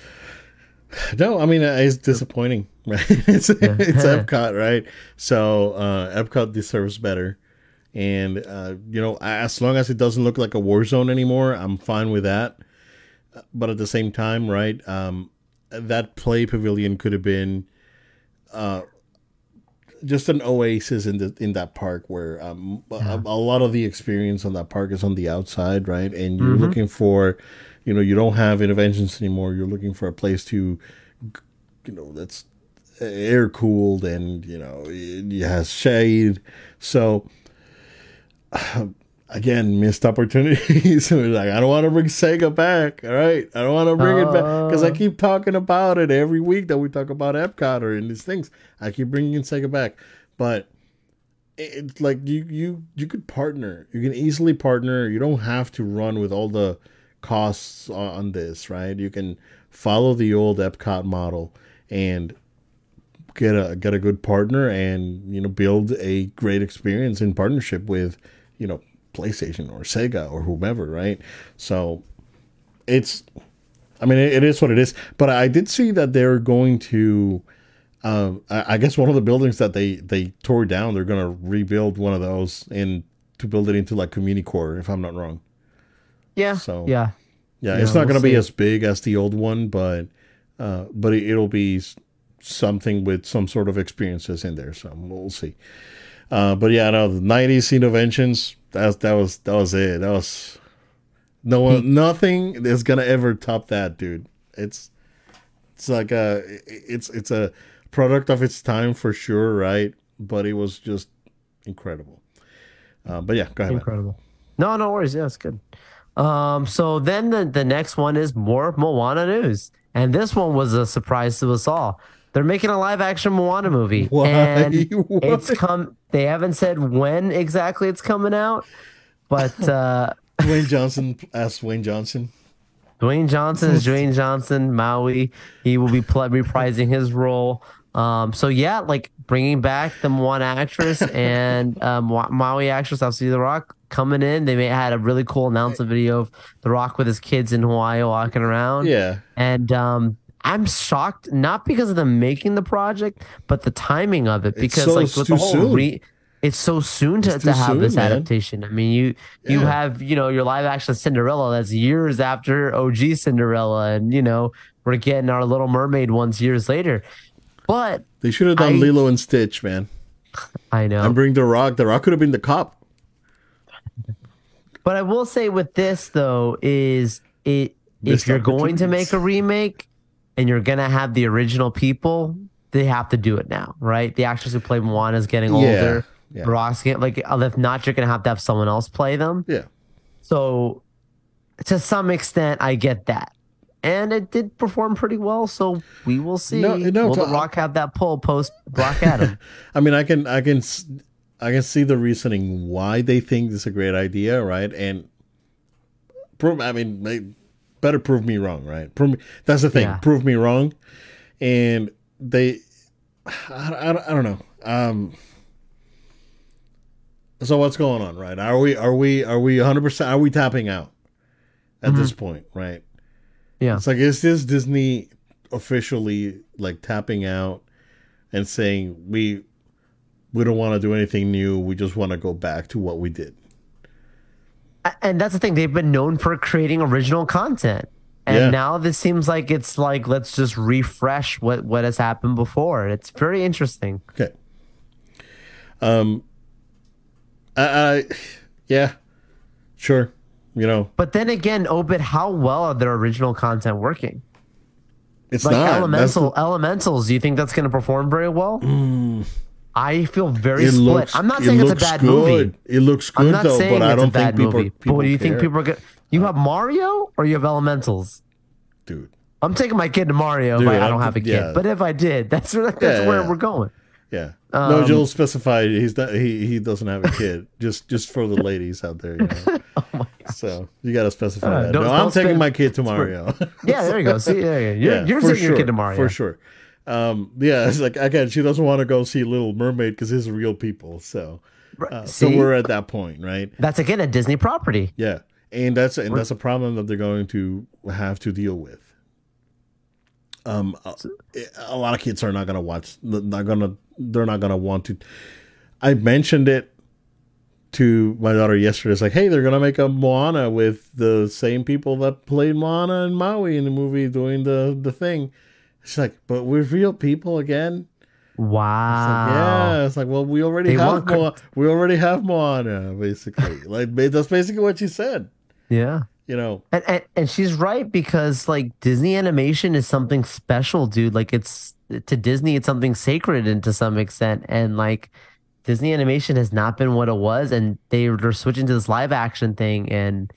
No, I mean uh, it's disappointing, *laughs* right? it's it's *laughs* Epcot, right? So uh, Epcot deserves better, and uh, you know as long as it doesn't look like a war zone anymore, I'm fine with that. But at the same time, right? Um, that play pavilion could have been uh, just an oasis in the in that park where um, a, a lot of the experience on that park is on the outside, right? And you're looking for, you know, you don't have Innoventions anymore. You're looking for a place to, you know, that's air cooled and you know it it has shade. So *sighs* again, missed opportunities. *laughs* Like, I don't want to bring Sega back. All right, I don't want to bring it back because I ah. keep talking about it every week that we talk about Epcot or in these things. I keep bringing Sega back, but it's like you you you could partner. You can easily partner. You don't have to run with all the costs on, on this, right? You can follow the old Epcot model and get a get a good partner and you know build a great experience in partnership with you know PlayStation or Sega or whomever, right? So it's I mean it, it is what it is. But I did see that they're going to um, I, I guess one of the buildings that they they tore down, they're gonna rebuild one of those and to build it into like community core, if I'm not wrong. Yeah. So yeah. yeah, Yeah, it's not we'll going to be as big as the old one, but uh, but it, it'll be something with some sort of experiences in there. So we'll see. Uh, but yeah, no, the '90s Innoventions. That that was that was it. That was no one, nothing is gonna ever top that, dude. It's it's like a it's it's a product of its time for sure, right? But it was just incredible. Uh, but yeah, go ahead. man. Incredible. No, no worries. Yeah, it's good. Um, so then the, the next one is more Moana news. And this one was a surprise to us all. They're making a live action Moana movie. *laughs* Why? And *laughs* it's come they haven't said when exactly it's coming out, but *laughs* uh Dwayne Johnson asked Wayne Johnson. Dwayne Johnson is Dwayne Johnson, Maui. He will be pl- reprising his role. Um, so yeah, like bringing back the Moana actress and um, Maui actress, obviously The Rock coming in. They may had a really cool announcement video of The Rock with his kids in Hawaii walking around. Yeah, And um, I'm shocked, not because of them making the project, but the timing of it. Because so like with the whole re, it's so soon to, to have soon, this man. adaptation. I mean, you you Yeah. have you know your live action Cinderella that's years after OG Cinderella, and you know we're getting our Little Mermaid ones years later. But they should have done I- Lilo and Stitch, man, I know. and bring The Rock. The Rock could have been the cop. But I will say with this though is it Missed if you're going to make a remake and you're gonna have the original people, they have to do it now, right? The actors who play Moana is getting older. yeah. Getting like uh, if not, you're gonna have to have someone else play them. Yeah, So to some extent, I get that. And it did perform pretty well, so we will see. No, no, will the Rock have that pull post Black Adam? *laughs* I mean, I can, I can, I can see the reasoning why they think this is a great idea, right? And prove. I mean, they better prove me wrong, right? Prove me. That's the thing. Yeah. Prove me wrong, and they. I, I, I don't know. Um. So what's going on, right? Are we are we are we 100 percent are we tapping out at this point, right? Yeah. It's like is this Disney officially like tapping out and saying we we don't want to do anything new, we just want to go back to what we did. And that's the thing they've been known for creating original content and Yeah. now this seems like it's like let's just refresh what what has happened before it's very interesting Okay. Um I, I yeah. Sure. You know, but then again Obed how well are their original content working it's like not elemental elementals do you think that's going to perform very well i feel very it split looks i'm not it saying it's a bad good. movie It looks good. i'm good not though, saying but I it's don't a bad think people movie people but do you think people are going you have mario or you have elementals dude. i'm taking my kid to mario Dude, but i don't have a kid yeah. but if i did *laughs* that's, that's Yeah, where yeah. we're going Yeah. no, Um, Joel specified he's not he he doesn't have a kid. *laughs* just just for the ladies out there, you know. *laughs* Oh my god. So you gotta specify Uh, that. no, I'm taking my kid to Mario. Yeah, there you go. See, there you go. You're, yeah, you're taking sure, your kid to Mario. for sure. Um, yeah, it's like again, she doesn't want to go see Little Mermaid because it's real people. So, uh, so we're at that point, right? That's again a Disney property. Yeah, and that's and that's a problem that they're going to have to deal with. Um, a, a lot of kids are not gonna watch. Not gonna. They're not gonna want to. I mentioned it to my daughter yesterday. It's like, hey, they're gonna make a Moana with the same people that played Moana and Maui in the movie doing the the thing. She's like, but we're real people again. Wow. Yeah, it's like, well, we already They have want cr- Mo- we already have Moana, basically. *laughs* like that's basically what she said. Yeah. You know, And, and and she's right because like Disney animation is something special, dude. Like it's to Disney, it's something sacred and to some extent. And like Disney animation has not been what it was, and they they're switching to this live action thing. And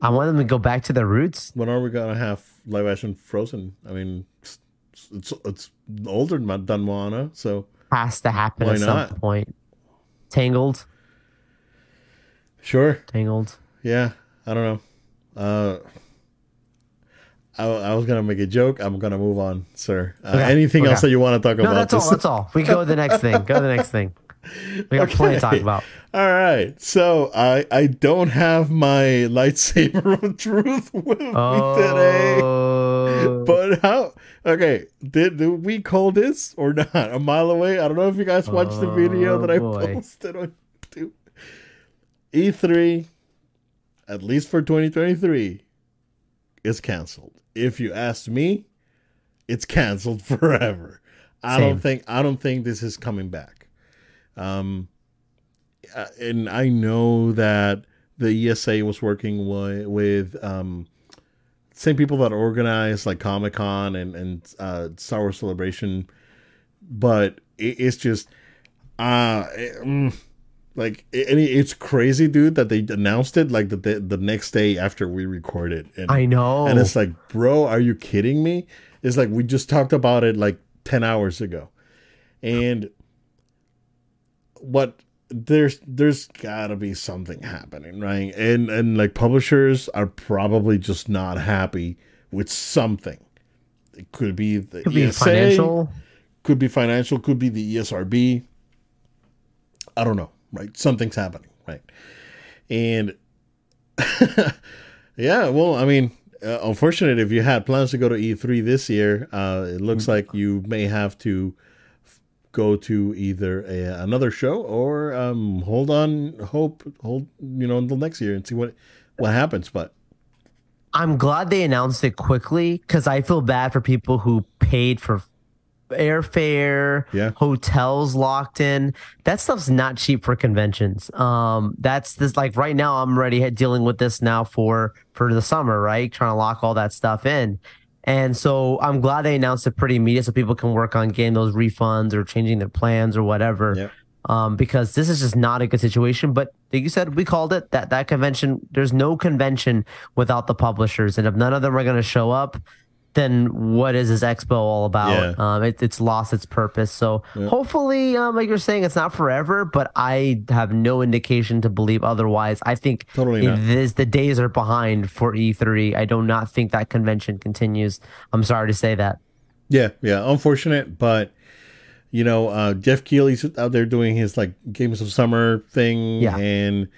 I want them to go back to their roots. when are we gonna have live action Frozen? I mean, it's it's, older than Moana, so Has to happen at some not? point. Tangled, sure, tangled. yeah. I don't know. Uh, I, I was gonna make a joke. I'm gonna move on, sir. Uh, Okay, anything else that you want to talk No, about? that's all. That's all. We go to the next thing. Go to the next thing. We got plenty to talk about. All right, so I I don't have my *laughs* lightsaber of truth with me today. Oh, *laughs* But how? Okay, did, did we call this or not? A mile away. I don't know if you guys watched the video Oh, that I boy. posted on YouTube. E3. at least for 2023, is canceled. If you ask me, it's canceled *laughs* forever. I Same. don't think I don't think this is coming back. Um, uh, and I know that the ESA was working with, with um, same people that organize like Comic Con and and uh, Star Wars Celebration, but it, it's just uh it- mm, like it, it's crazy, dude, that they announced it like the the, the next day after we recorded, and I know. and it's like, bro, are you kidding me? It's like we just talked about it like 10 hours ago. And what there's there's gotta be something happening, right? And and like publishers are probably just not happy with something. It could be the could be financial. could be financial, could be the ESRB. I don't know, right? Something's happening, right? And *laughs* yeah, well, I mean, uh, unfortunate if you had plans to go to E3 this year, uh, it looks like you may have to go to either a, another show or um, hold on, hope, hold, you know, until next year and see what what happens. But I'm glad they announced it quickly because I feel bad for people who paid for airfare, Yeah. hotels locked in. That stuff's not cheap for conventions. Um, that's this like right now. I'm already dealing with this now for for the summer, right? Trying to lock all that stuff in. And so I'm glad they announced it pretty immediate so people can work on getting those refunds or changing their plans or whatever. Yep. Um, because this is just not a good situation. But like you said, we called it that that convention. There's no convention without the publishers, and if none of them are going to show up, then what is this expo all about? Yeah. Um, it, it's lost its purpose. So Yeah. hopefully, um, like you're saying, it's not forever. But I have no indication to believe otherwise. I think Totally not. it is the days are behind for E3. I do not think that convention continues. I'm sorry to say that. Yeah, yeah, unfortunate, but you know, uh, Geoff Keighley's out there doing his like games of summer thing, Yeah. and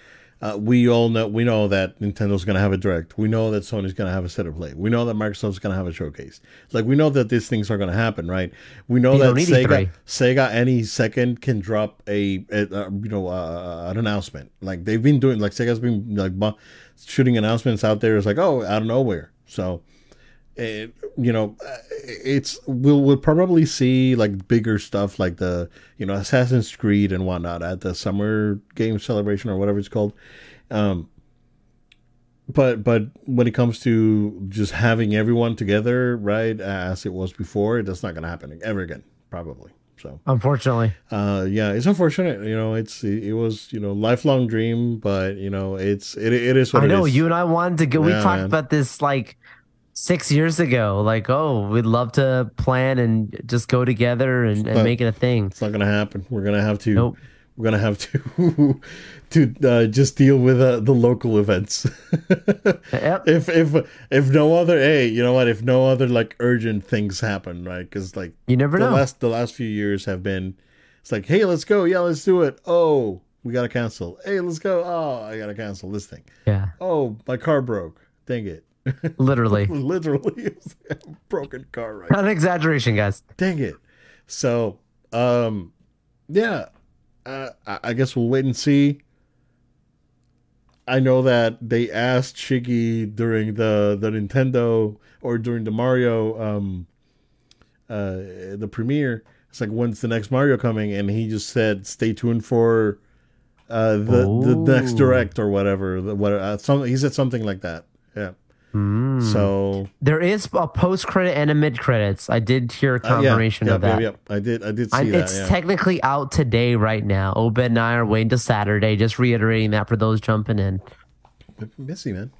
uh, we all know we know that Nintendo's going to have a direct. We know that Sony's going to have a State of Play. We know that Microsoft's going to have a showcase. Like we know that these things are going to happen, right? We know You that Sega, Sega any second can drop a, a, uh you know uh, an announcement. Like they've been doing, like Sega's been like bu- shooting announcements out there. It's like oh out of nowhere. So it, you know, it's we'll we'll probably see like bigger stuff like the you know Assassin's Creed and whatnot at the summer game celebration or whatever it's called. Um, but but when it comes to just having everyone together, right, as it was before, that's not going to happen ever again, probably. So Unfortunately, uh, yeah, it's unfortunate. You know, it's it, it was you know lifelong dream, but you know it's it, it is what I know you and I wanted to go. we talked man. about this like six years ago. Like, oh, we'd love to plan and just go together and, and But- make it a thing. It's not gonna happen. We're gonna have to. Nope. We're gonna have to *laughs* to uh, just deal with uh, the local events. *laughs* Yep. if if if no other, hey, you know what? If no other like urgent things happen, right? Because like You never the know. last the last few years have been, it's like, hey, let's go. Yeah, let's do it. Oh, we gotta cancel. Hey, let's go. Oh, I gotta cancel this thing. yeah, Oh, my car broke. Dang it. Literally. *laughs* Literally, it was a broken car right Not an exaggeration, guys. dang it. So um yeah uh, I, guess we'll wait and see. I know that they asked shiggy during the the nintendo or during the mario um uh the premiere. It's like when's the next mario coming? And he just said stay tuned for uh the the next direct or whatever the, what uh, some, he said something like that. Yeah Hmm. so There is a post credit and a mid credits. I did hear a uh, yeah, confirmation yeah, of that. yeah, yeah. i did i did see I, that it's yeah. technically out today, right now. Obed and I are waiting to Saturday. Just reiterating that for those jumping in. Missy, man.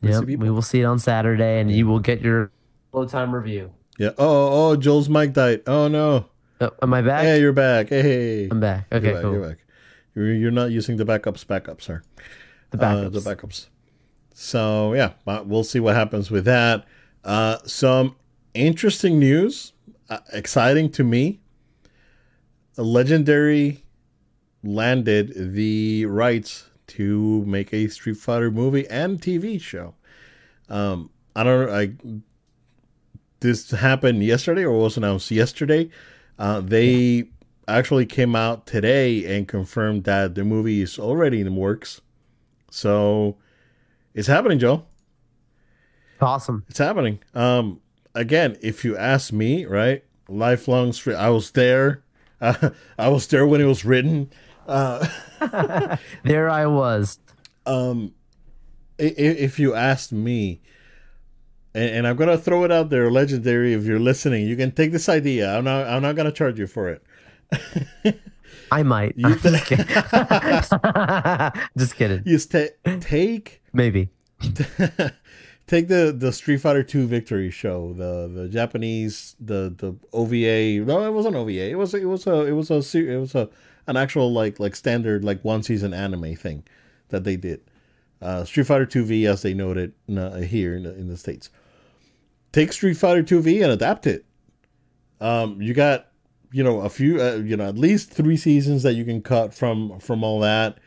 People. we will see it on Saturday, and you will get your low time review. Yeah. Oh, oh, Joel's mic died. Oh no. Oh, am I back? Hey, you're back. Hey. I'm back. Okay, you're back. cool. You're back. You're, you're not using the backups. Backups, sir. The Uh, backups. the backups. So yeah, we'll see what happens with that. Uh, some interesting news. Uh, exciting to me. A legendary landed the rights to make a Street Fighter movie and TV show. Um, I don't know. I this happened yesterday or was announced yesterday. Uh, they actually came out today and confirmed that the movie is already in the works. So It's happening, Joe. Awesome. It's happening. Um, again, if you ask me, right, lifelong street. I was there. Uh, *laughs* I was there when it was written. Uh, *laughs* there I was. Um, if, if you asked me, and, and, I'm gonna throw it out there, legendary. If you're listening, you can take this idea. I'm not. I'm not gonna charge you for it. I might. You *laughs* just kidding. just kidding. You st- take maybe *laughs* take the the Street Fighter Two Victory show, the the Japanese, the the OVA. No, it wasn't OVA. It was it was a it was a it was a an actual like like standard like one season anime thing that they did. Uh, Street Fighter 2V, as they noted uh, here in the, in the states. Take Street Fighter 2V and adapt it. Um, you got you know a few uh, you know at least three seasons that you can cut from from all that.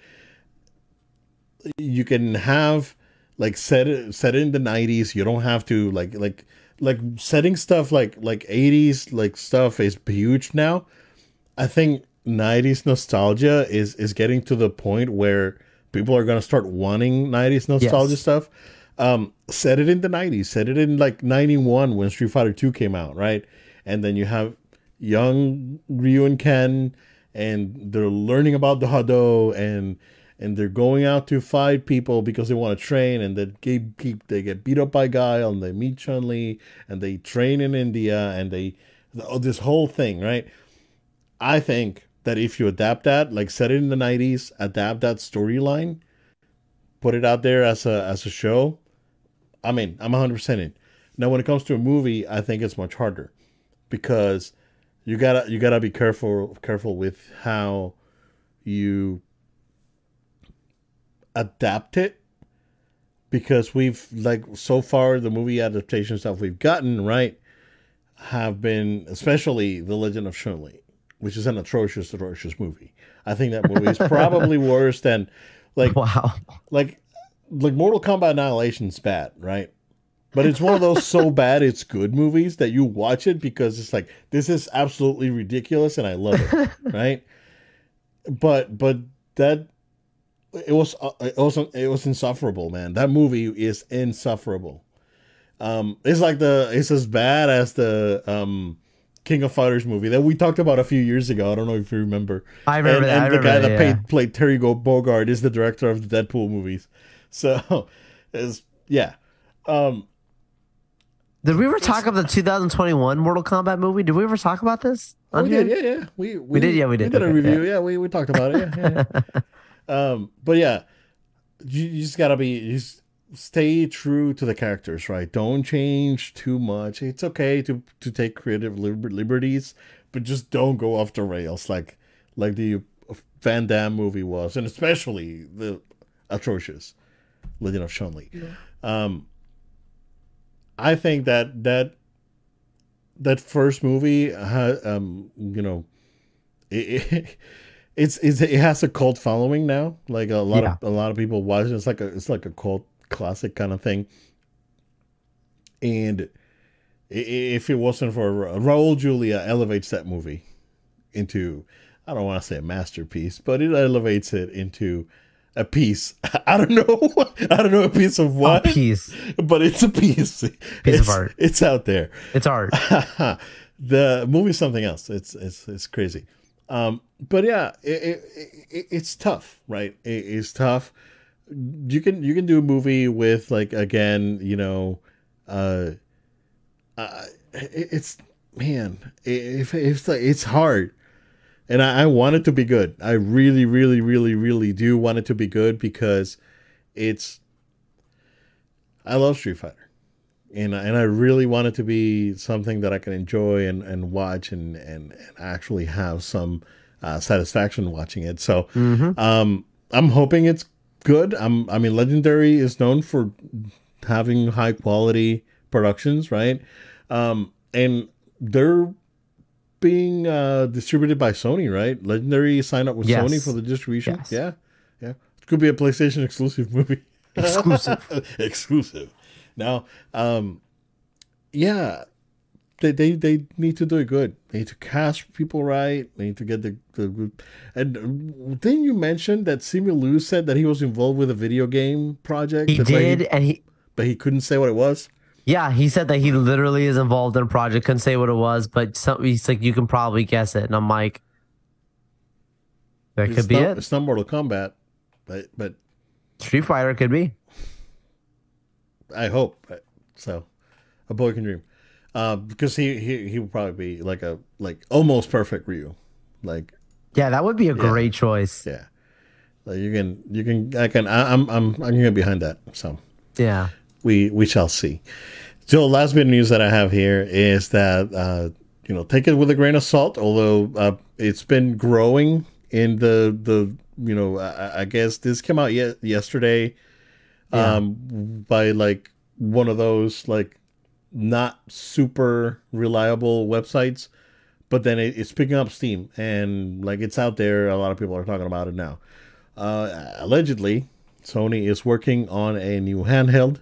You can have like set it set it in the 90s you don't have to like like like setting stuff like like 80s like stuff is huge now. I think 90s nostalgia is is getting to the point where people are going to start wanting 90s nostalgia yes. stuff. Um set it in the 90s set it in like 91 when street fighter 2 came out right? And then you have young ryu and ken and they're learning about the hado and and they're going out to fight people because they want to train and they keep, keep they get beat up by Guile and they meet Chun Li and they train in India and they oh, this whole thing, right? I think that if you adapt that, like set it in the nineties, adapt that storyline, put it out there as a as a show, I mean, I'm 100 percent in. Now, when it comes to a movie, I think it's much harder because you gotta you gotta be careful careful with how you adapt it because we've like so far the movie adaptations that we've gotten right have been especially the legend of li which is an atrocious atrocious movie. I think that movie is probably *laughs* worse than like wow. like like mortal kombat annihilation's bad right? But it's one of those so bad it's good movies that you watch it because it's like this is absolutely ridiculous and i love it *laughs* right? But but that it was uh, it was it was insufferable, man. That movie is insufferable. Um, it's like the it's as bad as the um King of Fighters movie that we talked about a few years ago. I don't know if you remember. I remember and, that. And I the guy that, that yeah. played, played Terry Bogard is the director of the Deadpool movies. *laughs* So, is yeah. Um, did we ever talk about the 2021 Mortal Kombat movie? Did we ever talk about this? Oh, we did, yeah, yeah. We, we, we, did, yeah, we did. We did okay, a review, yeah. yeah. We we talked about it, yeah. yeah. *laughs* Um, but yeah, you, you just gotta be you just stay true to the characters, right? Don't change too much. It's okay to to take creative liber- liberties, but just don't go off the rails like like the Van Damme movie was, and especially the atrocious Legend of Chun Li. Yeah. Um, I think that that that first movie, uh, um, you know, *laughs* it, it it's, it's it has a cult following now. Like a lot yeah. of a lot of people watch it. It's like a it's like a cult classic kind of thing. And if it wasn't for Raul Julia, elevates that movie into I don't want to say a masterpiece, but it elevates it into a piece. *laughs* I don't know. I don't know a piece of what. A piece. *laughs* But it's a piece. Piece it's, of art. It's out there. It's art. *laughs* the movie's something else. It's it's it's crazy. Um, but yeah, it, it, it, it's tough, right? it's tough. You can you can do a movie with like again, you know, uh, uh it's man, if it's like it's hard, and I, I want it to be good. I really, really, really, really do want it to be good because it's. I love Street Fighter, and and I really want it to be something that I can enjoy and, and watch and, and, and actually have some uh, satisfaction watching it. So mm-hmm. um, I'm hoping it's good. I'm I mean Legendary is known for having high quality productions, right? Um, and they're being uh, distributed by Sony, right? Legendary signed up with yes. Sony for the distribution. Yes. Yeah, yeah. It could be a PlayStation exclusive movie. Exclusive. *laughs* exclusive. Now, um, yeah, they, they they need to do it good. They need to cast people right. They need to get the the. And uh, didn't you mention that Simu Liu said that he was involved with a video game project? He did, and he but he couldn't say what it was. yeah, he said that he literally is involved in a project. Couldn't say what it was, but some, he's like, you can probably guess it. And I'm like, that It's could be not, it. It's not Mortal Kombat, but but Street Fighter could be. I hope so. A boy can dream, uh, because he he he would probably be like a like almost perfect Ryu, like Yeah, that would be a great choice. yeah, like you can you can I can I, I'm I'm I'm gonna be behind that. So Yeah. we we shall see. So last bit of news that I have here is that uh, you know take it with a grain of salt. Although uh, it's been growing in the the you know I, I guess this came out yet yesterday um, by like one of those like not super reliable websites, but then it, it's picking up steam and like it's out there. A lot of people are talking about it now. Uh, allegedly, Sony is working on a new handheld,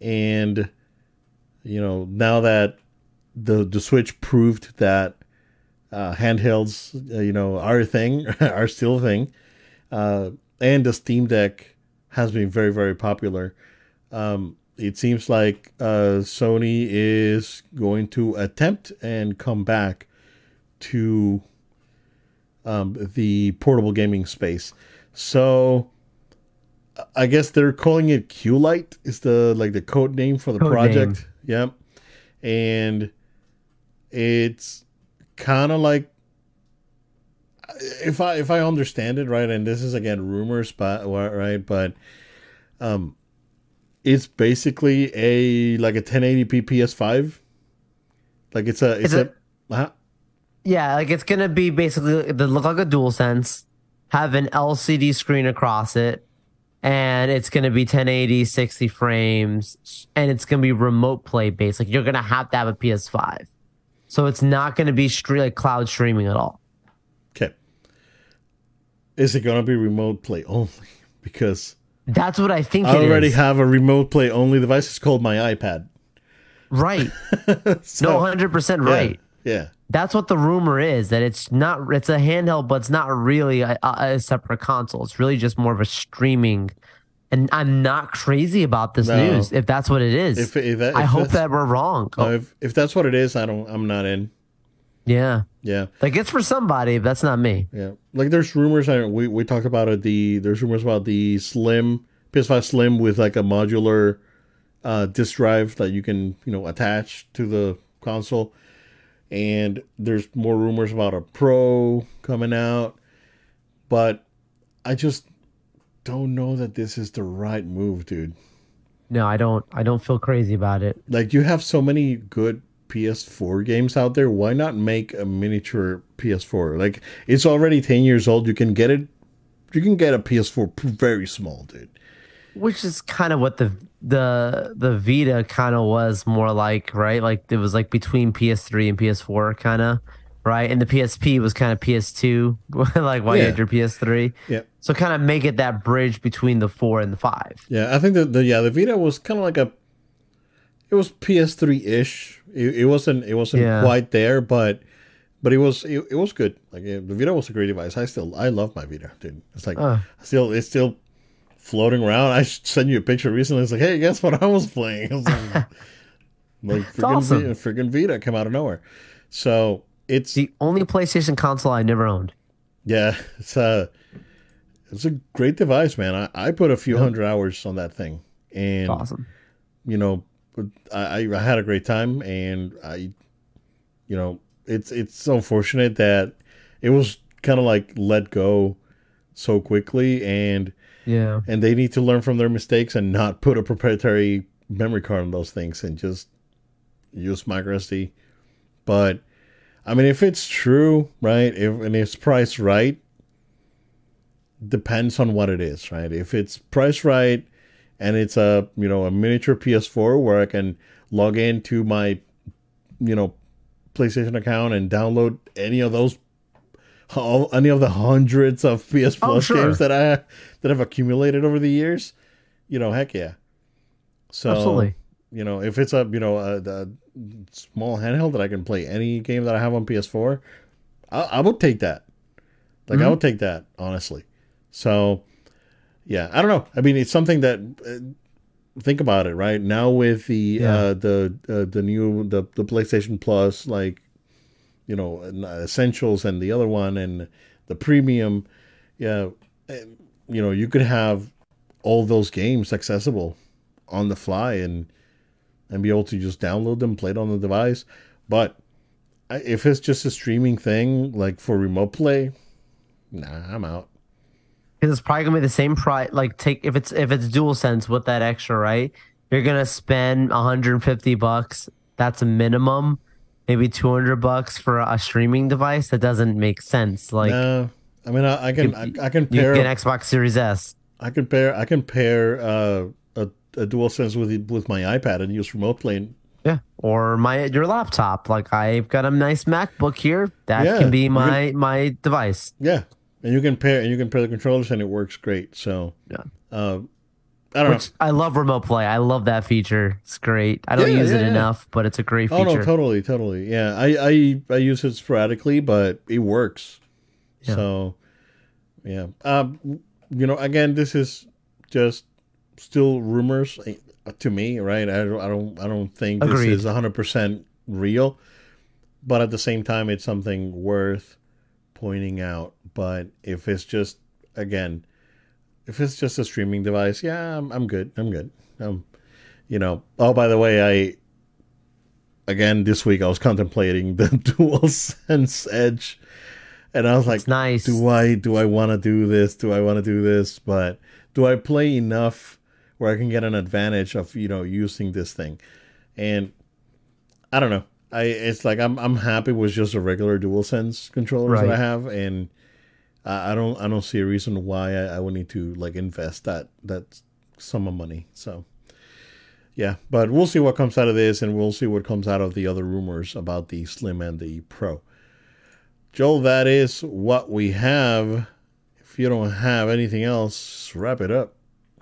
and you know now that the the Switch proved that uh, handhelds, uh, you know, are a thing, *laughs* are still a thing, uh, and the Steam Deck has been very very popular. Um, it seems like uh, Sony is going to attempt and come back to um, the portable gaming space. So I guess they're calling it Q Light is the like the code name for the Code project. Yep. And it's kind of like if I if I understand it right, and this is again rumors, but right, but um, it's basically a like a 1080p PS5. Like it's a it's a uh, Yeah, like it's gonna be basically they look like a dual sense, have an LCD screen across it, and it's gonna be 1080, 60 frames, and it's gonna be remote play based. Like you're gonna have to have a PS5. So it's not gonna be stre- like cloud streaming at all. Is it gonna be remote play only? *laughs* Because That's what I think I already is. have a remote play only device. It's called my iPad. right. *laughs* So, No, hundred percent right. Yeah. That's what the rumor is that it's not. It's a handheld, but it's not really a, a, separate console. It's really just more of a streaming. And I'm not crazy about this No. news. If that's what it is, If, if that, I hope that we're wrong. no, if if that's what it is, I don't. I'm not in. yeah, Yeah. like it's for somebody. But that's not me. Yeah, like there's rumors. I we we talked about it. The there's rumors about the Slim PS5 Slim with like a modular uh, disk drive that you can you know attach to the console, and there's more rumors about a Pro coming out, but I just don't know that this is the right move, dude. No, I don't. I don't feel crazy about it. Like you have so many good PS4 games out there. Why not make a miniature PS4? Like it's already 10 years old. You can get it. You can get a PS4 very small, dude. Which is kind of what the the the Vita kind of was more like, right? Like it was like between PS3 and PS4, kind of, right? And the PSP was kind of PS2, like you Yeah. had your PS3. Yeah. So kind of make it that bridge between the four and the five. Yeah, I think that the yeah the Vita was kind of like a. It was PS3 ish. It, it wasn't. It wasn't Yeah. quite there, but. But it was it, it was good. Like it, the Vita was a great device. I still I love my Vita, dude. It's like Uh. still it's still floating around. I sent you a picture recently. It's like, hey, guess what I was playing? *laughs* I was like, *laughs* like freaking, awesome. Vita, freaking Vita came out of nowhere. So it's The only PlayStation console I never owned. yeah, it's a it's a great device, man. I, I put a few hundred hours on that thing, and awesome. you know, I, I had a great time, and I, you know, it's it's so unfortunate that it was kind of like let go so quickly, and Yeah. and they need to learn from their mistakes and not put a proprietary memory card on those things and just use micro SD. But I mean, if it's true, right, if and it's priced right, depends on what it is, right? If it's priced right and it's a you know a miniature PS4 where I can log into my you know PlayStation account and download any of those all, any of the hundreds of PS Oh, Plus sure. games that I that I've accumulated over the years, you know, heck yeah. So Absolutely. you know, if it's a you know a, the small handheld that I can play any game that I have on PS4, I, I would take that. Like mm-hmm. I would take that honestly. So, yeah, I don't know. I mean, it's something that uh, think about it right now with the yeah. uh, the uh, the new the the PlayStation Plus, like you know, essentials and the other one and the premium. Yeah, you know, you could have all those games accessible on the fly and and be able to just download them, play it on the device. But if it's just a streaming thing, like for remote play, nah, I'm out. Because it's probably gonna be the same price. Like take if it's if it's dual sense with that extra, right? You're gonna spend 150 bucks. That's a minimum. Maybe 200 bucks for a streaming device. That doesn't make sense. Like, no, I mean, I, I can you, I, I, can pair you get Xbox Series S. I can pair I can pair uh, a a dual sense with with my iPad and use remote play. Yeah, or my your laptop. Like I've got a nice MacBook here. That yeah, can be my can, my device. Yeah, and you can pair and you can pair the controllers and it works great. So yeah, uh, I don't Which, know. I love remote play. I love that feature. It's great. I don't yeah, use yeah, it enough, but it's a great feature. Oh no, totally, totally. Yeah, I I I use it sporadically, but it works. So yeah, um, you know, again, this is just still rumors eh, to me, right? I don't, I don't, I don't think Agreed. this is hundred percent real, but at the same time, it's something worth pointing out. But if it's just again, if it's just a streaming device, yeah, I'm, I'm good. I'm good. Um, you know. Oh, by the way, I again this week I was contemplating the *laughs* Dual Sense Edge, and I was like, nice. Do I do I want to do this? Do I want to do this? But do I play enough where I can get an advantage of you know using this thing, and I don't know. I it's like I'm I'm happy with just a regular DualSense controller right. that I have, and I, don't I don't see a reason why I, I would need to like invest that that sum of money. So yeah, but we'll see what comes out of this, and we'll see what comes out of the other rumors about the Slim and the Pro. Joel, that is what we have. If you don't have anything else, wrap it up.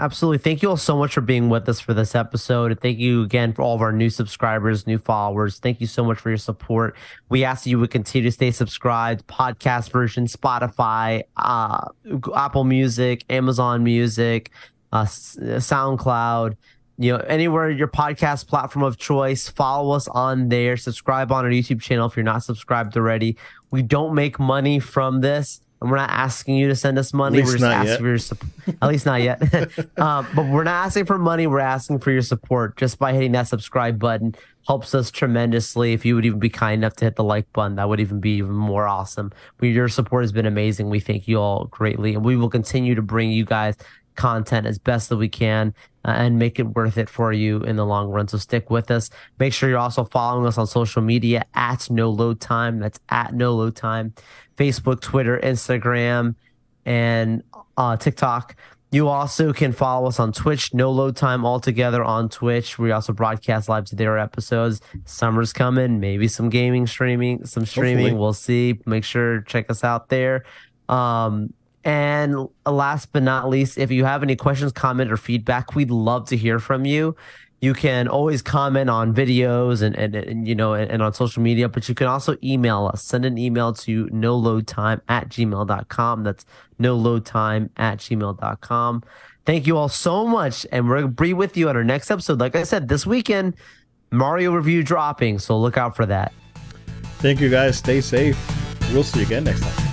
Absolutely. Thank you all so much for being with us for this episode. Thank you again for all of our new subscribers, new followers. Thank you so much for your support. We ask that you would continue to stay subscribed, podcast version, Spotify, uh, Apple Music, Amazon Music, uh, SoundCloud, you know, anywhere your podcast platform of choice, follow us on there, subscribe on our YouTube channel if you're not subscribed already. We don't make money from this and we're not asking you to send us money. We're just asking yet. for your support. At least not yet. *laughs* um, but we're not asking for money. We're asking for your support just by hitting that subscribe button. Helps us tremendously. If you would even be kind enough to hit the like button, that would even be even more awesome. Your support has been amazing. We thank you all greatly, and we will continue to bring you guys content as best that we can uh, and make it worth it for you in the long run. So stick with us. Make sure you're also following us on social media at no load time. That's at no load time. Facebook, Twitter, Instagram, and uh, TikTok. You also can follow us on Twitch, no load time altogether on Twitch. We also broadcast live to their episodes. Summer's coming, maybe some gaming streaming, some streaming. Hopefully. We'll see. Make sure check us out there. Um, and last but not least, if you have any questions, comment, or feedback, we'd love to hear from you. You can always comment on videos and, and, and you know, and, and, on social media, but you can also email us. Send an email to no load time at gmail.com. That's no load time at gmail.com. Thank you all so much. And we're going to be with you on our next episode. Like I said, this weekend, Mario review dropping. So look out for that. Thank you guys. Stay safe. We'll see you again next time.